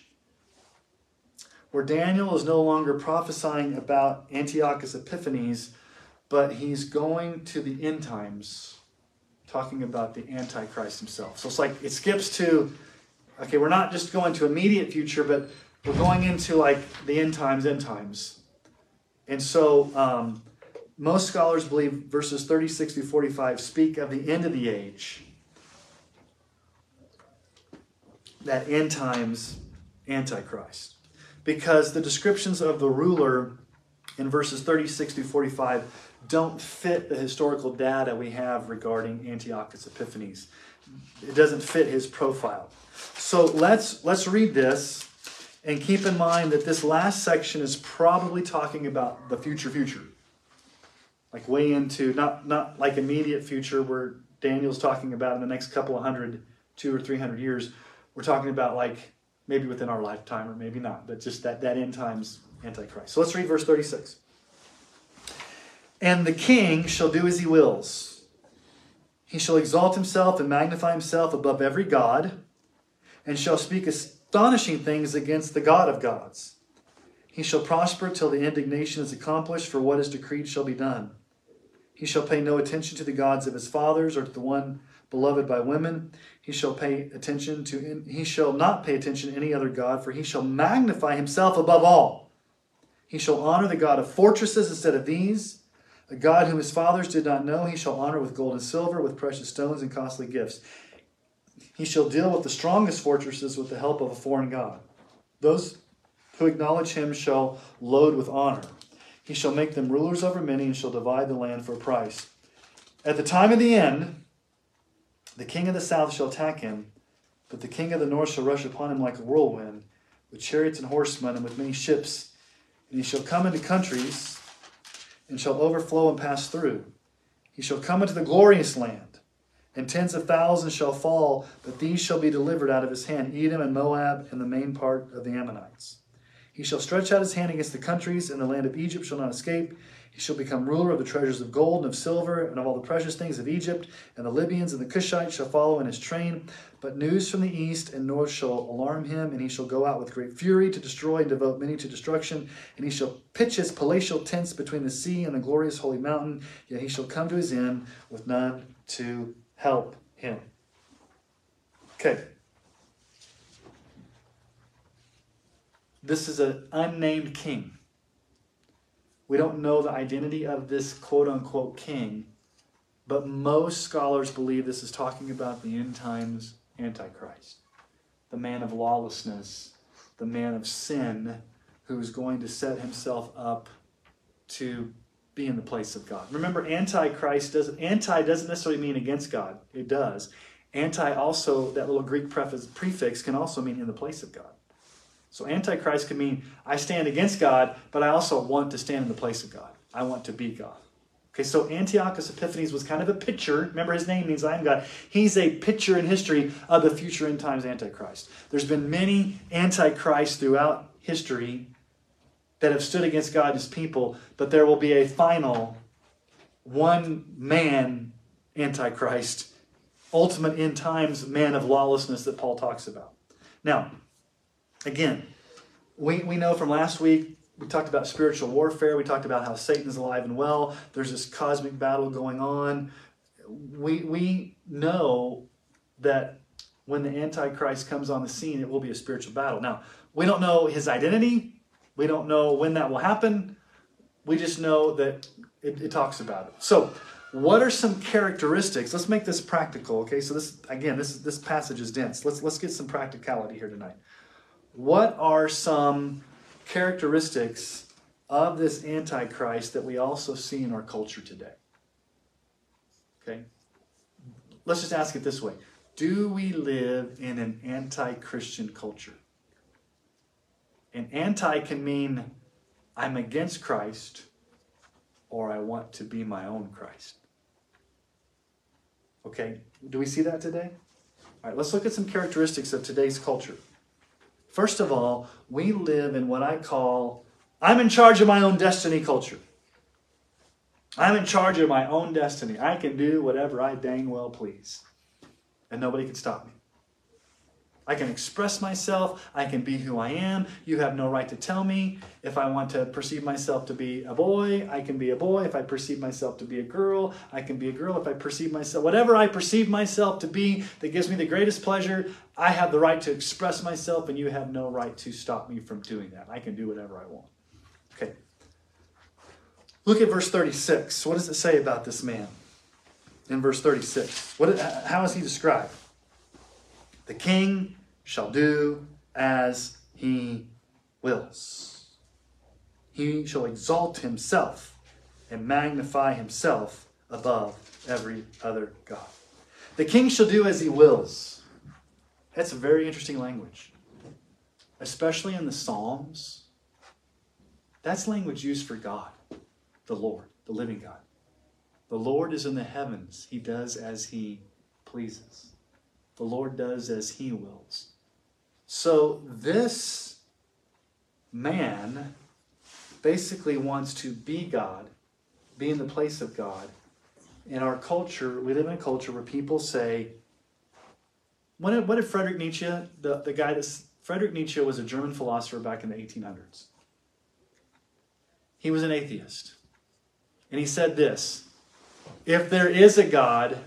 where Daniel is no longer prophesying about Antiochus Epiphanes, but he's going to the end times, talking about the Antichrist himself. So it's like it skips to, okay, we're not just going to immediate future, but we're going into like the end times, end times. And so um, most scholars believe verses 36 through 45 speak of the end of the age. That end times Antichrist because the descriptions of the ruler in verses 36 to 45 don't fit the historical data we have regarding Antiochus Epiphanes. It doesn't fit his profile. So let's let's read this and keep in mind that this last section is probably talking about the future future. Like way into not not like immediate future where Daniel's talking about in the next couple of hundred, two or three hundred years. We're talking about like maybe within our lifetime or maybe not, but just that, that end times Antichrist. So let's read verse 36. And the king shall do as he wills. He shall exalt himself and magnify himself above every God, and shall speak astonishing things against the God of gods. He shall prosper till the indignation is accomplished, for what is decreed shall be done. He shall pay no attention to the gods of his fathers or to the one beloved by women. He shall pay attention to he shall not pay attention to any other god, for he shall magnify himself above all. He shall honor the God of fortresses instead of these. A God whom his fathers did not know, he shall honor with gold and silver, with precious stones and costly gifts. He shall deal with the strongest fortresses with the help of a foreign God. Those who acknowledge him shall load with honor. He shall make them rulers over many and shall divide the land for a price. At the time of the end, the king of the south shall attack him, but the king of the north shall rush upon him like a whirlwind, with chariots and horsemen, and with many ships. And he shall come into countries, and shall overflow and pass through. He shall come into the glorious land, and tens of thousands shall fall, but these shall be delivered out of his hand Edom and Moab, and the main part of the Ammonites. He shall stretch out his hand against the countries, and the land of Egypt shall not escape. He shall become ruler of the treasures of gold and of silver and of all the precious things of Egypt, and the Libyans and the Cushites shall follow in his train. But news from the east and north shall alarm him, and he shall go out with great fury to destroy and devote many to destruction. And he shall pitch his palatial tents between the sea and the glorious holy mountain, yet he shall come to his end with none to help him. Okay. This is an unnamed king We don't know the identity of this quote unquote king, but most scholars believe this is talking about the end times Antichrist, the man of lawlessness, the man of sin, who's going to set himself up to be in the place of God. Remember, Antichrist doesn't anti doesn't necessarily mean against God. It does. Anti also, that little Greek preface, prefix can also mean in the place of God. So Antichrist can mean I stand against God, but I also want to stand in the place of God. I want to be God. Okay, so Antiochus Epiphanes was kind of a picture. Remember, his name means I am God. He's a picture in history of the future end times Antichrist. There's been many Antichrists throughout history that have stood against God and his people, but there will be a final one man Antichrist, ultimate end times man of lawlessness that Paul talks about. Now, again, we, we know from last week, we talked about spiritual warfare. We talked about how Satan is alive and well. There's this cosmic battle going on. We, we know that when the Antichrist comes on the scene, it will be a spiritual battle. Now, we don't know his identity. We don't know when that will happen. We just know that it, it talks about it. So, what are some characteristics? Let's make this practical. Okay, so this again, this this passage is dense. Let's let's get some practicality here tonight. What are some characteristics of this Antichrist that we also see in our culture today? Okay, let's just ask it this way: Do we live in an anti-Christian culture? And anti can mean I'm against Christ or I want to be my own Christ. Okay, do we see that today? All right, let's look at some characteristics of today's culture. First of all, we live in what I call I'm in charge of my own destiny culture. I'm in charge of my own destiny. I can do whatever I dang well please, and nobody can stop me. I can express myself. I can be who I am. You have no right to tell me. If I want to perceive myself to be a boy, I can be a boy. If I perceive myself to be a girl, I can be a girl. If I perceive myself, whatever I perceive myself to be that gives me the greatest pleasure, I have the right to express myself, and you have no right to stop me from doing that. I can do whatever I want. Okay. Look at verse 36. What does it say about this man in verse 36? What, how is he described? The king shall do as he wills. He shall exalt himself and magnify himself above every other God. The king shall do as he wills. That's a very interesting language, especially in the Psalms. That's language used for God, the Lord, the living God. The Lord is in the heavens, he does as he pleases. The Lord does as he wills. So this man basically wants to be God, be in the place of God. In our culture, we live in a culture where people say, what did, what did Frederick Nietzsche, the, the guy that Frederick Nietzsche was a German philosopher back in the 1800s. He was an atheist. And he said this If there is a God,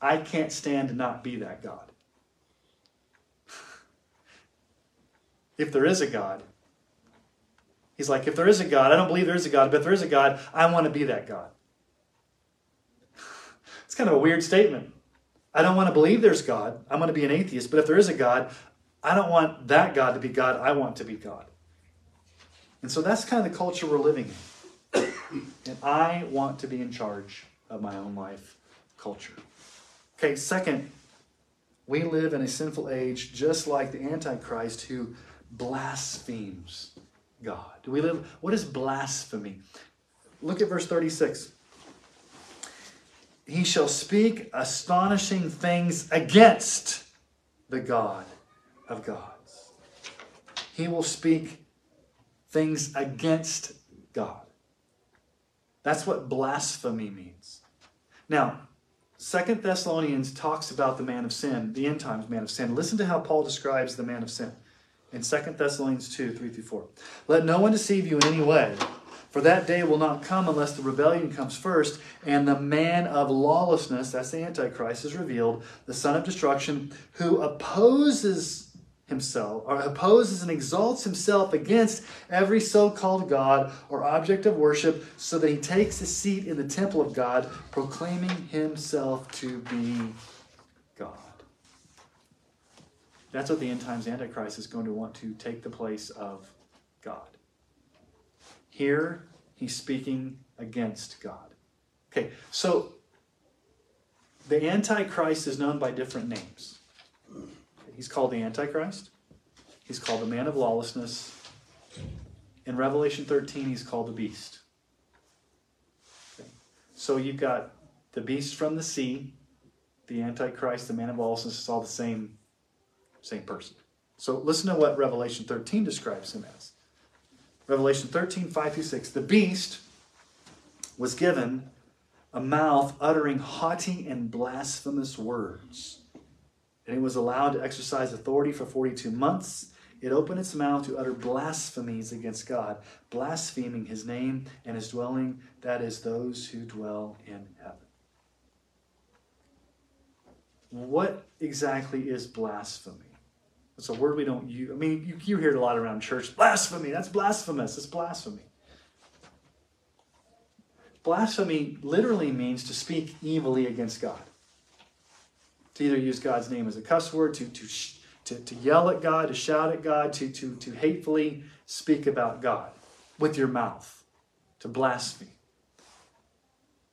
I can't stand to not be that God. If there is a God, he's like, if there is a God, I don't believe there is a God, but if there is a God, I want to be that God. it's kind of a weird statement. I don't want to believe there's God. I want to be an atheist, but if there is a God, I don't want that God to be God. I want to be God. And so that's kind of the culture we're living in. and I want to be in charge of my own life culture. Okay, second, we live in a sinful age just like the Antichrist who blasphemes God. Do we live? What is blasphemy? Look at verse 36. He shall speak astonishing things against the God of gods. He will speak things against God. That's what blasphemy means. Now, Second Thessalonians talks about the man of sin, the end times man of sin. Listen to how Paul describes the man of sin in Second Thessalonians 2 3 through 4. Let no one deceive you in any way, for that day will not come unless the rebellion comes first, and the man of lawlessness, that's the Antichrist, is revealed, the son of destruction, who opposes himself, or opposes and exalts himself against every so called God or object of worship, so that he takes his seat in the temple of God, proclaiming himself to be God. That's what the end times Antichrist is going to want to take the place of God. Here, he's speaking against God. Okay, so the Antichrist is known by different names. He's called the Antichrist. He's called the man of lawlessness. In Revelation 13, he's called the beast. Okay. So you've got the beast from the sea, the Antichrist, the man of lawlessness, it's all the same, same person. So listen to what Revelation 13 describes him as. Revelation 13, 5 through 6. The beast was given a mouth uttering haughty and blasphemous words. And it was allowed to exercise authority for 42 months. It opened its mouth to utter blasphemies against God, blaspheming his name and his dwelling, that is, those who dwell in heaven. What exactly is blasphemy? It's a word we don't use. I mean, you, you hear it a lot around church. Blasphemy, that's blasphemous. It's blasphemy. Blasphemy literally means to speak evilly against God. To either use God's name as a cuss word, to, to, to, to yell at God, to shout at God, to, to, to hatefully speak about God with your mouth, to blaspheme.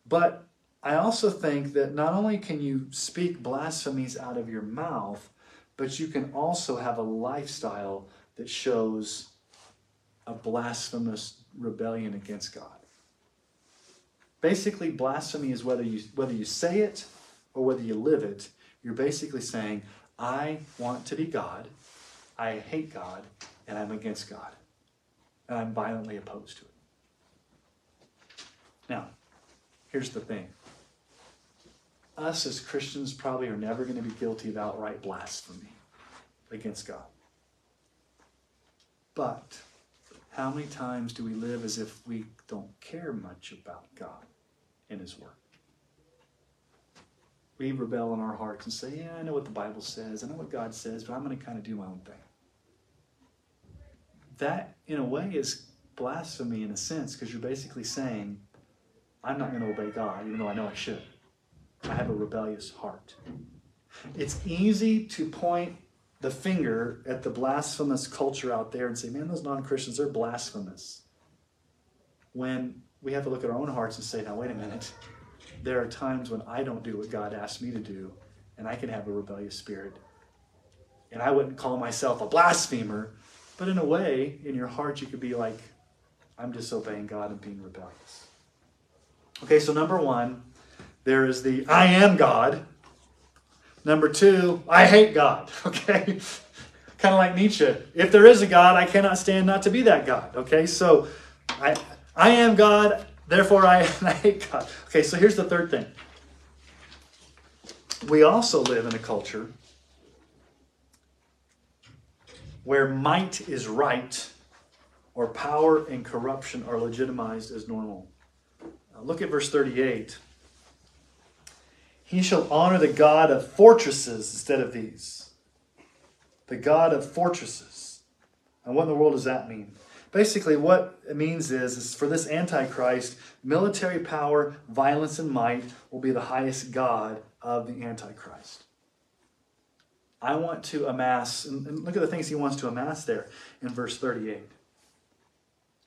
But I also think that not only can you speak blasphemies out of your mouth, but you can also have a lifestyle that shows a blasphemous rebellion against God. Basically, blasphemy is whether you whether you say it or whether you live it. You're basically saying, "I want to be God, I hate God, and I'm against God, and I'm violently opposed to it." Now, here's the thing. Us as Christians probably are never going to be guilty of outright blasphemy against God. But how many times do we live as if we don't care much about God and His Word? We rebel in our hearts and say, Yeah, I know what the Bible says, I know what God says, but I'm going to kind of do my own thing. That, in a way, is blasphemy in a sense because you're basically saying, I'm not going to obey God, even though I know I should. I have a rebellious heart. It's easy to point the finger at the blasphemous culture out there and say, man, those non Christians, they're blasphemous. When we have to look at our own hearts and say, now, wait a minute. There are times when I don't do what God asked me to do, and I can have a rebellious spirit. And I wouldn't call myself a blasphemer, but in a way, in your heart, you could be like, I'm disobeying God and being rebellious. Okay, so number one, there is the I am God. Number two, I hate God. Okay? kind of like Nietzsche. If there is a God, I cannot stand not to be that God. Okay? So I I am God, therefore I, I hate God. Okay, so here's the third thing. We also live in a culture where might is right or power and corruption are legitimized as normal. Look at verse 38. He shall honor the God of fortresses instead of these. The God of fortresses. And what in the world does that mean? Basically, what it means is, is for this Antichrist, military power, violence, and might will be the highest God of the Antichrist. I want to amass, and look at the things he wants to amass there in verse 38.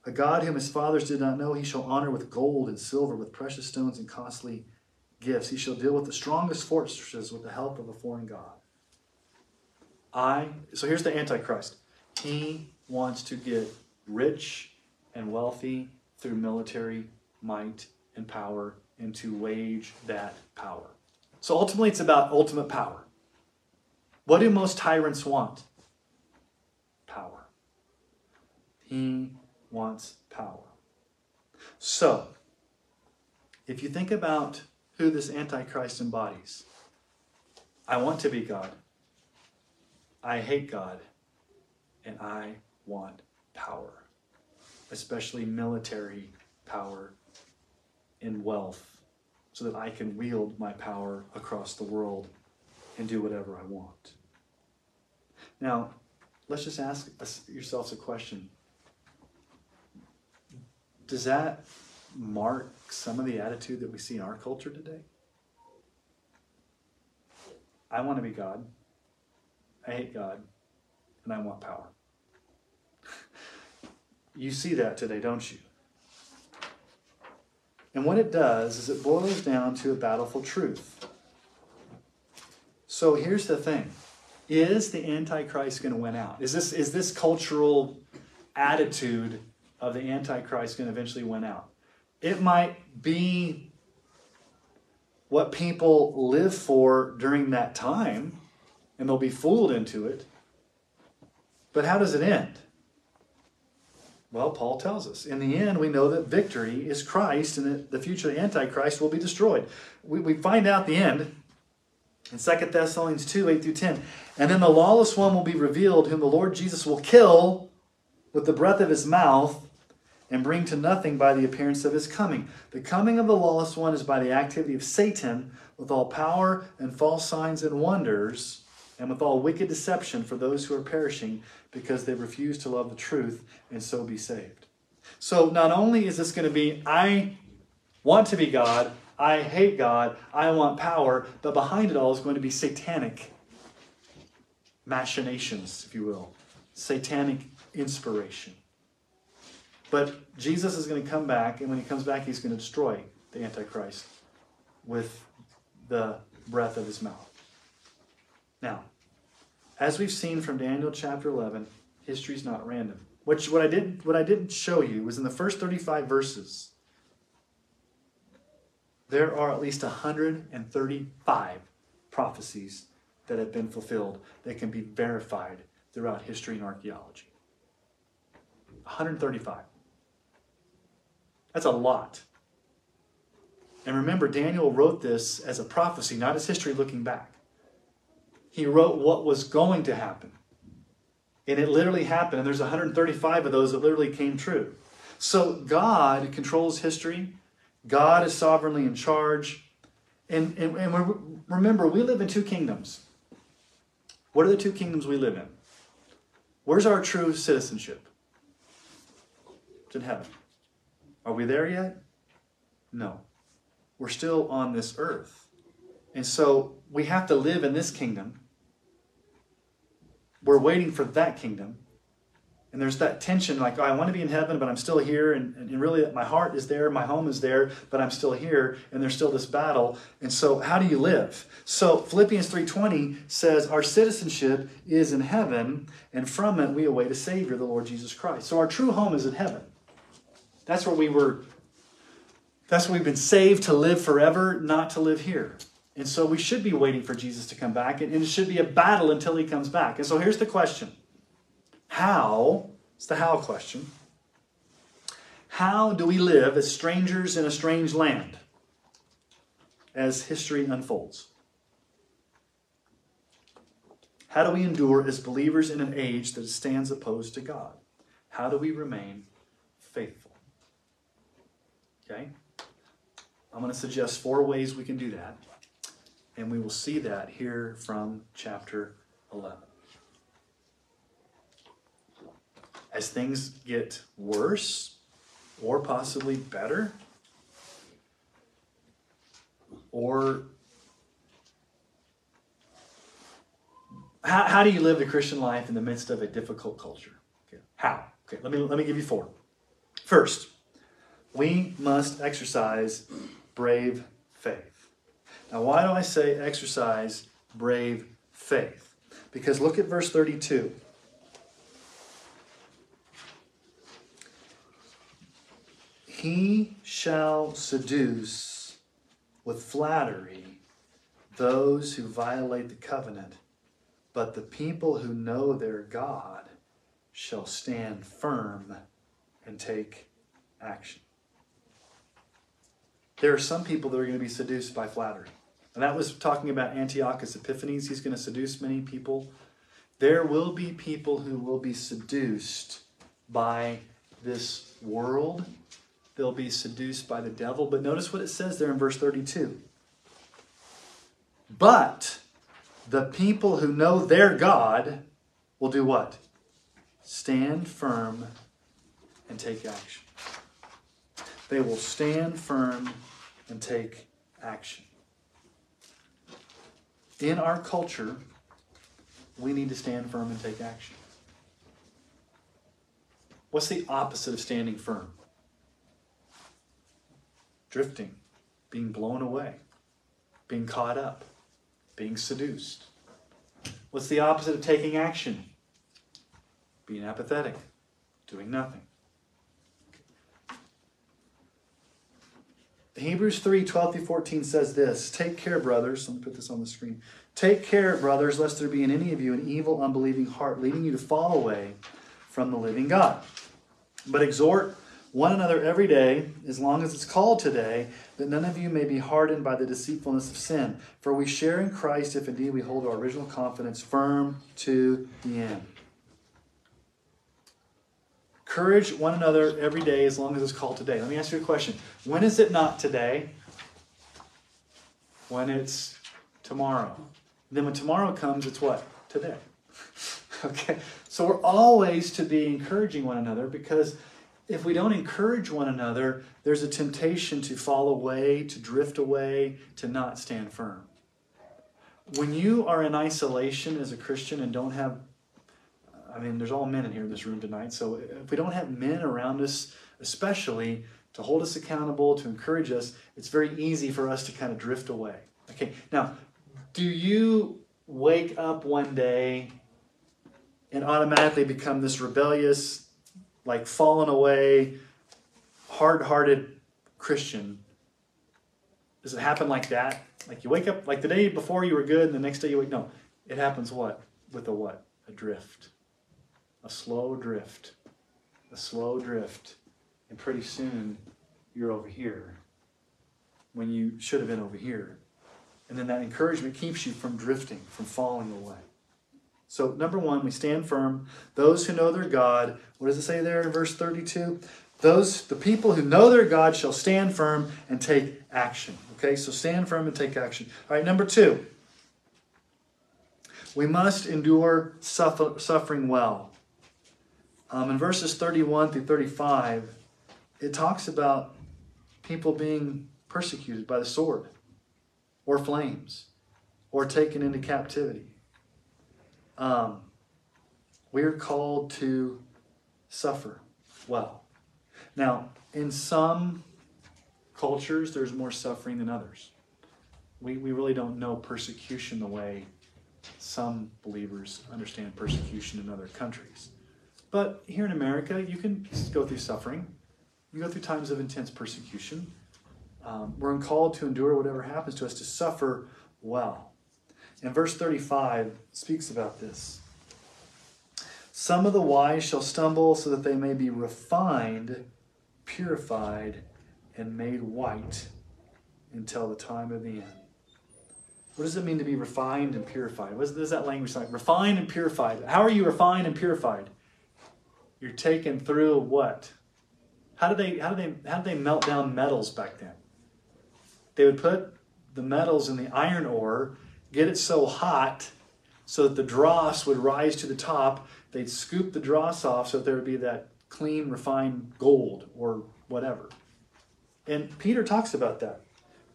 A God whom his fathers did not know, he shall honor with gold and silver, with precious stones and costly gifts. He shall deal with the strongest fortresses with the help of a foreign God. I, so here's the Antichrist. He wants to get rich and wealthy through military might and power and to wage that power. So ultimately, it's about ultimate power. What do most tyrants want? Power. He wants power. So, if you think about who this Antichrist embodies. I want to be God. I hate God. And I want power, especially military power and wealth, so that I can wield my power across the world and do whatever I want. Now, let's just ask yourselves a question. Does that mark some of the attitude that we see in our culture today? I want to be God. I hate God. And I want power. you see that today, don't you? And what it does is it boils down to a battle for truth. So here's the thing. Is the Antichrist going to win out? Is this, is this cultural attitude of the Antichrist going to eventually win out? It might be what people live for during that time, and they'll be fooled into it. But how does it end? Well, Paul tells us. In the end, we know that victory is Christ and that the future the Antichrist will be destroyed. We, we find out the end in 2 Thessalonians 2 8 through 10. And then the lawless one will be revealed, whom the Lord Jesus will kill with the breath of his mouth and bring to nothing by the appearance of his coming. The coming of the lawless one is by the activity of Satan with all power and false signs and wonders and with all wicked deception for those who are perishing because they refuse to love the truth and so be saved. So not only is this going to be, I want to be God, I hate God, I want power, but behind it all is going to be satanic machinations, if you will, satanic inspiration. But Jesus is going to come back, and when he comes back, he's going to destroy the Antichrist with the breath of his mouth. Now, as we've seen from Daniel chapter 11, history's not random. Which what I did what I didn't show you was in the first 35 verses. There are at least 135 prophecies that have been fulfilled that can be verified throughout history and archaeology. 135. That's a lot. And remember, Daniel wrote this as a prophecy, not as history looking back. He wrote what was going to happen. And it literally happened. And there's 135 of those that literally came true. So God controls history. God is sovereignly in charge. And, and, and remember, we live in two kingdoms. What are the two kingdoms we live in? Where's our true citizenship? It's in heaven. Are we there yet? No. We're still on this earth. And so we have to live in this kingdom. We're waiting for that kingdom. And there's that tension like, oh, I want to be in heaven, but I'm still here. And, and really, my heart is there, my home is there, but I'm still here. And there's still this battle. And so, how do you live? So, Philippians 3.20 says, Our citizenship is in heaven, and from it we await a Savior, the Lord Jesus Christ. So, our true home is in heaven. That's where we were, that's where we've been saved to live forever, not to live here. And so we should be waiting for Jesus to come back, and it should be a battle until he comes back. And so here's the question How, it's the how question, how do we live as strangers in a strange land as history unfolds? How do we endure as believers in an age that stands opposed to God? How do we remain faithful? Okay? I'm going to suggest four ways we can do that. And we will see that here from chapter 11. As things get worse, or possibly better, or how, how do you live the Christian life in the midst of a difficult culture? Okay. How? Okay, let me, let me give you four. First, we must exercise brave faith. Now, why do I say exercise brave faith? Because look at verse 32. He shall seduce with flattery those who violate the covenant, but the people who know their God shall stand firm and take action. There are some people that are going to be seduced by flattery. And that was talking about Antiochus Epiphanes. He's going to seduce many people. There will be people who will be seduced by this world. They'll be seduced by the devil. But notice what it says there in verse 32. But the people who know their God will do what? stand firm and take action. They will stand firm and take action. In our culture, we need to stand firm and take action. What's the opposite of standing firm? Drifting, being blown away, being caught up, being seduced. What's the opposite of taking action? Being apathetic, doing nothing. Hebrews 3 12 through 14 says this Take care, brothers. Let me put this on the screen. Take care, brothers, lest there be in any of you an evil, unbelieving heart, leading you to fall away from the living God. But exhort one another every day, as long as it's called today, that none of you may be hardened by the deceitfulness of sin. For we share in Christ if indeed we hold our original confidence firm to the end. Encourage one another every day as long as it's called today. Let me ask you a question. When is it not today? When it's tomorrow. Then when tomorrow comes, it's what? Today. okay? So we're always to be encouraging one another because if we don't encourage one another, there's a temptation to fall away, to drift away, to not stand firm. When you are in isolation as a Christian and don't have I mean, there's all men in here in this room tonight. So if we don't have men around us, especially to hold us accountable, to encourage us, it's very easy for us to kind of drift away. Okay, now, do you wake up one day and automatically become this rebellious, like fallen away, hard hearted Christian? Does it happen like that? Like you wake up, like the day before you were good, and the next day you wake. No, it happens what? With a what? A drift a slow drift, a slow drift, and pretty soon you're over here when you should have been over here. And then that encouragement keeps you from drifting, from falling away. So, number one, we stand firm. Those who know their God, what does it say there in verse 32? Those, the people who know their God shall stand firm and take action. Okay, so stand firm and take action. All right, number two, we must endure suffer, suffering well. Um, in verses 31 through 35, it talks about people being persecuted by the sword or flames or taken into captivity. Um, we are called to suffer well. Now, in some cultures, there's more suffering than others. We, we really don't know persecution the way some believers understand persecution in other countries. But here in America, you can go through suffering. You go through times of intense persecution. Um, we're called to endure whatever happens to us, to suffer well. And verse 35 speaks about this. Some of the wise shall stumble so that they may be refined, purified, and made white until the time of the end. What does it mean to be refined and purified? What is that language like? Refined and purified. How are you refined and purified? You're taken through what? How did they how did they how did they melt down metals back then? They would put the metals in the iron ore, get it so hot so that the dross would rise to the top. They'd scoop the dross off so that there would be that clean, refined gold or whatever. And Peter talks about that.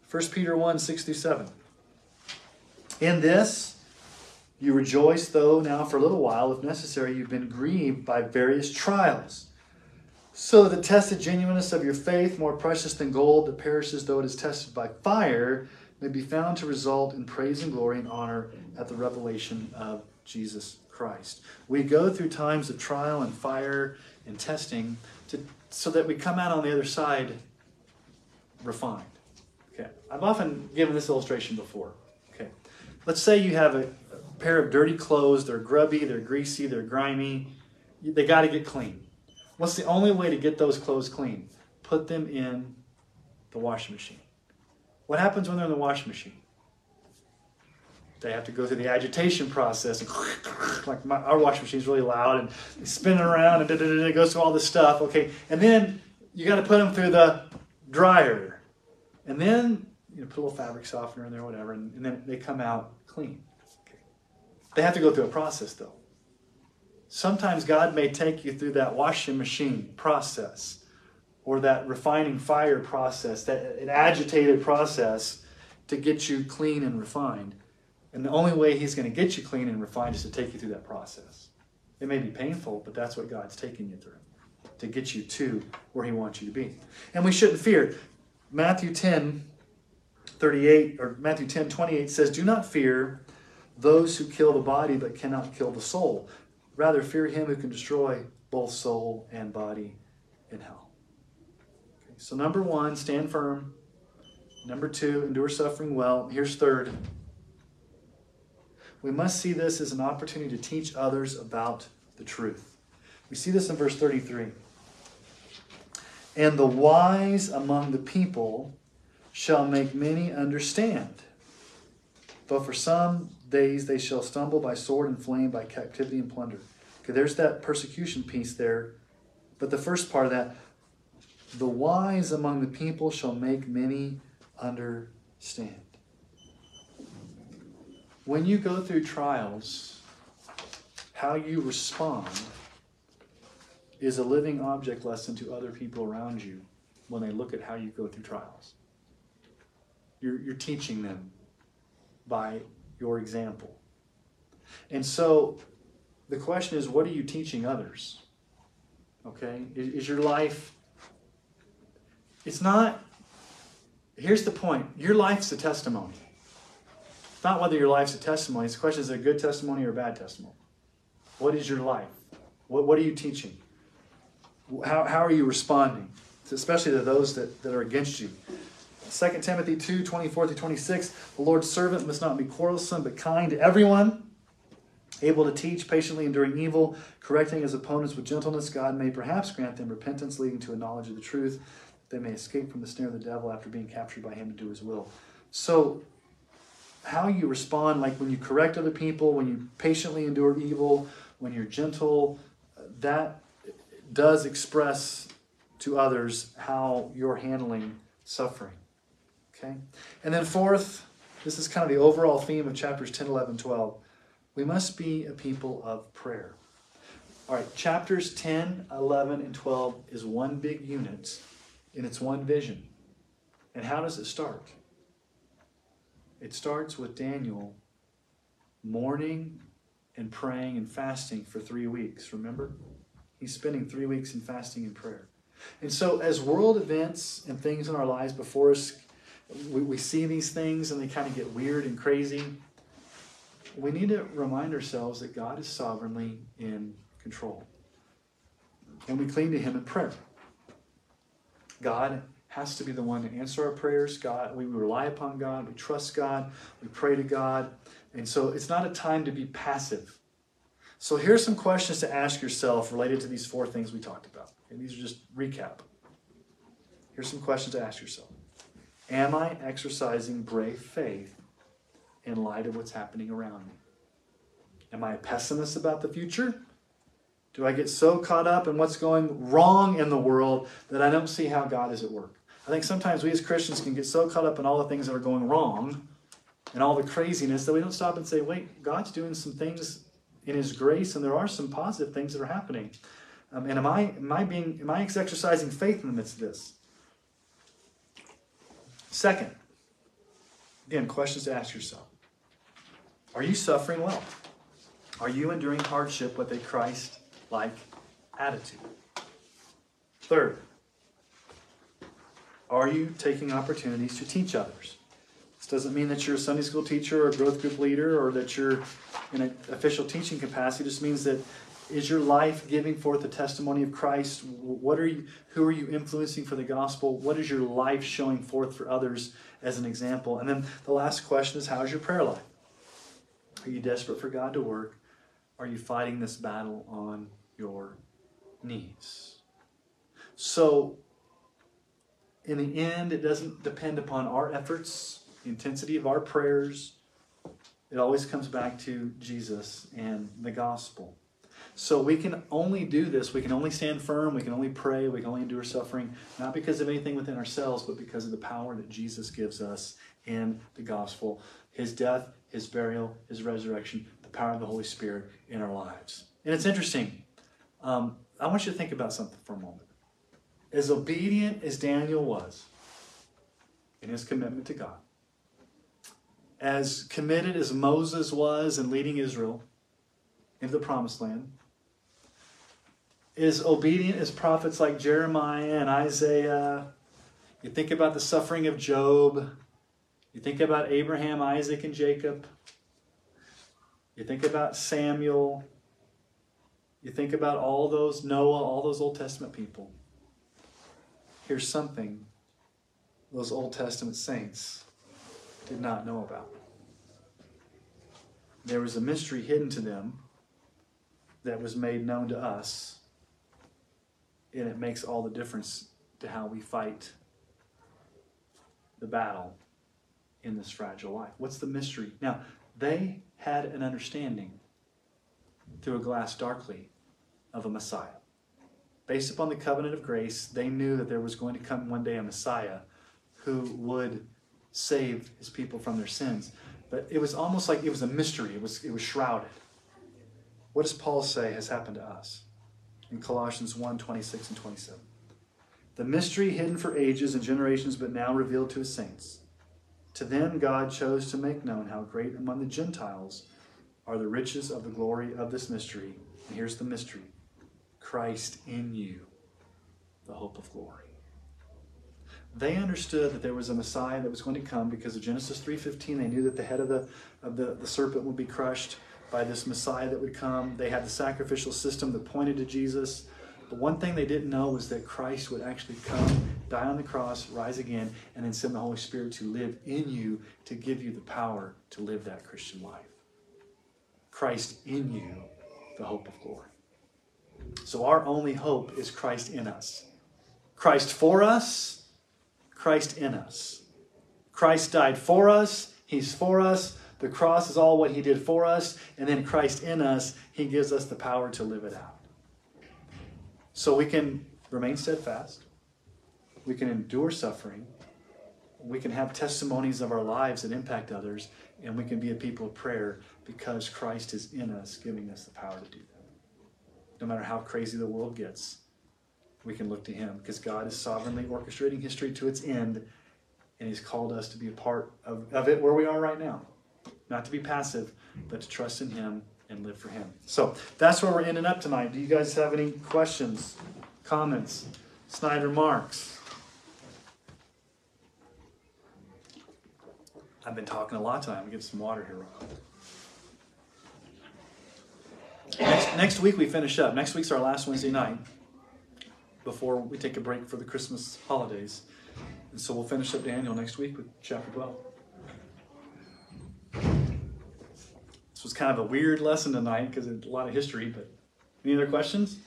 1 Peter 1 6 through 7. In this, you rejoice, though now for a little while, if necessary, you've been grieved by various trials. So the tested genuineness of your faith, more precious than gold that perishes though it is tested by fire, may be found to result in praise and glory and honor at the revelation of Jesus Christ. We go through times of trial and fire and testing to, so that we come out on the other side refined. Okay, I've often given this illustration before. Okay, let's say you have a, pair of dirty clothes. They're grubby, they're greasy, they're grimy. They got to get clean. What's the only way to get those clothes clean? Put them in the washing machine. What happens when they're in the washing machine? They have to go through the agitation process. Like my, our washing machine is really loud and spinning around and it goes through all this stuff. Okay, and then you got to put them through the dryer, and then you know, put a little fabric softener in there, whatever, and, and then they come out clean. They have to go through a process, though. Sometimes God may take you through that washing machine process or that refining fire process, that an agitated process to get you clean and refined. And the only way He's going to get you clean and refined is to take you through that process. It may be painful, but that's what God's taking you through to get you to where He wants you to be. And we shouldn't fear. Matthew 10, 38, or Matthew 10, 28 says, Do not fear those who kill the body but cannot kill the soul. Rather, fear him who can destroy both soul and body in hell. Okay, so, number one, stand firm. Number two, endure suffering well. Here's third. We must see this as an opportunity to teach others about the truth. We see this in verse 33. And the wise among the people shall make many understand. But for some days they shall stumble by sword and flame, by captivity and plunder. Okay, there's that persecution piece there. But the first part of that, the wise among the people shall make many understand. When you go through trials, how you respond is a living object lesson to other people around you when they look at how you go through trials. You're, you're teaching them by your example. And so the question is what are you teaching others? Okay? Is, is your life. It's not. Here's the point your life's a testimony. It's not whether your life's a testimony. It's the question is it a good testimony or a bad testimony? What is your life? What, what are you teaching? How, how are you responding? Especially to those that, that are against you. 2 Timothy 2 24 through 26. The Lord's servant must not be quarrelsome, but kind to everyone, able to teach, patiently enduring evil, correcting his opponents with gentleness. God may perhaps grant them repentance, leading to a knowledge of the truth, they may escape from the snare of the devil after being captured by him to do his will. So, how you respond, like when you correct other people, when you patiently endure evil, when you're gentle, that does express to others how you're handling suffering. Okay? And then, fourth, this is kind of the overall theme of chapters 10, 11, 12. We must be a people of prayer. All right, chapters 10, 11, and 12 is one big unit and it's one vision. And how does it start? It starts with Daniel mourning and praying and fasting for three weeks. Remember? He's spending three weeks in fasting and prayer. And so, as world events and things in our lives before us, we, we see these things and they kind of get weird and crazy. We need to remind ourselves that God is sovereignly in control. And we cling to Him in prayer. God has to be the one to answer our prayers. God, we rely upon God, we trust God, we pray to God. And so it's not a time to be passive. So here's some questions to ask yourself related to these four things we talked about. Okay, these are just recap. Here's some questions to ask yourself. Am I exercising brave faith in light of what's happening around me? Am I a pessimist about the future? Do I get so caught up in what's going wrong in the world that I don't see how God is at work? I think sometimes we as Christians can get so caught up in all the things that are going wrong and all the craziness that we don't stop and say, wait, God's doing some things in His grace, and there are some positive things that are happening. Um, and am I am I being am I exercising faith in the midst of this? Second, again, questions to ask yourself: Are you suffering well? Are you enduring hardship with a Christ-like attitude? Third, are you taking opportunities to teach others? This doesn't mean that you're a Sunday school teacher or a growth group leader or that you're in an official teaching capacity. It just means that is your life giving forth the testimony of Christ? What are you who are you influencing for the gospel? What is your life showing forth for others as an example? And then the last question is how's your prayer life? Are you desperate for God to work? Are you fighting this battle on your knees? So in the end, it doesn't depend upon our efforts, the intensity of our prayers. It always comes back to Jesus and the gospel. So we can only do this, we can only stand firm, we can only pray, we can only endure suffering, not because of anything within ourselves, but because of the power that Jesus gives us in the gospel. His death, his burial, his resurrection, the power of the Holy Spirit in our lives. And it's interesting. Um, I want you to think about something for a moment. As obedient as Daniel was in his commitment to God, as committed as Moses was in leading Israel into the promised land, as obedient as prophets like Jeremiah and Isaiah, you think about the suffering of Job, you think about Abraham, Isaac, and Jacob, you think about Samuel, you think about all those Noah, all those Old Testament people. Here's something those Old Testament saints did not know about. There was a mystery hidden to them that was made known to us, and it makes all the difference to how we fight the battle in this fragile life. What's the mystery? Now, they had an understanding through a glass darkly of a Messiah. Based upon the covenant of grace, they knew that there was going to come one day a Messiah who would save his people from their sins. But it was almost like it was a mystery, it was, it was shrouded. What does Paul say has happened to us? In Colossians 1 26 and 27. The mystery hidden for ages and generations, but now revealed to his saints. To them, God chose to make known how great among the Gentiles are the riches of the glory of this mystery. And here's the mystery Christ in you, the hope of glory. They understood that there was a Messiah that was going to come because of Genesis 3:15. They knew that the head of the of the, the serpent would be crushed by this Messiah that would come. They had the sacrificial system that pointed to Jesus. But one thing they didn't know was that Christ would actually come, die on the cross, rise again, and then send the Holy Spirit to live in you to give you the power to live that Christian life. Christ in you, the hope of glory. So our only hope is Christ in us. Christ for us, Christ in us. Christ died for us, He's for us. The cross is all what He did for us, and then Christ in us, He gives us the power to live it out. So we can remain steadfast, we can endure suffering, we can have testimonies of our lives that impact others, and we can be a people of prayer because Christ is in us, giving us the power to do that. No matter how crazy the world gets, we can look to Him because God is sovereignly orchestrating history to its end, and He's called us to be a part of, of it where we are right now. Not to be passive, but to trust in Him and live for Him. So that's where we're ending up tonight. Do you guys have any questions, comments, snide remarks? I've been talking a lot tonight. I'm gonna get some water here. real. Next, next week we finish up. Next week's our last Wednesday night before we take a break for the Christmas holidays. And so we'll finish up Daniel next week with chapter 12. This was kind of a weird lesson tonight because it's a lot of history, but any other questions?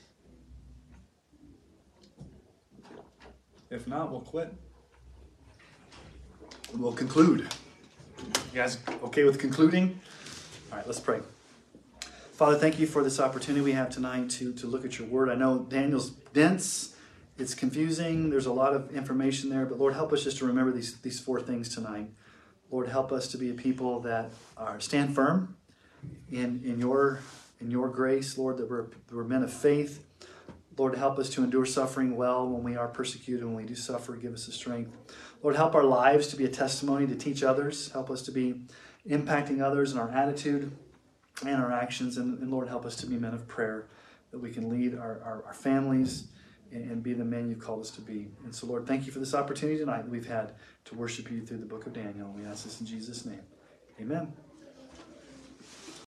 If not, we'll quit. We'll conclude. You guys okay with concluding? All right, let's pray. Father, thank you for this opportunity we have tonight to, to look at your word. I know Daniel's dense, it's confusing, there's a lot of information there, but Lord, help us just to remember these, these four things tonight. Lord, help us to be a people that are stand firm in, in your in your grace, Lord, that we're, we're men of faith. Lord, help us to endure suffering well when we are persecuted, when we do suffer, give us the strength. Lord, help our lives to be a testimony to teach others. Help us to be impacting others in our attitude and our actions. And, and Lord, help us to be men of prayer, that we can lead our, our, our families and, and, be the men you've called us to be. And so, Lord, thank you for this opportunity tonight that we've had to worship you through the book of Daniel. We ask this in Jesus' name. Amen.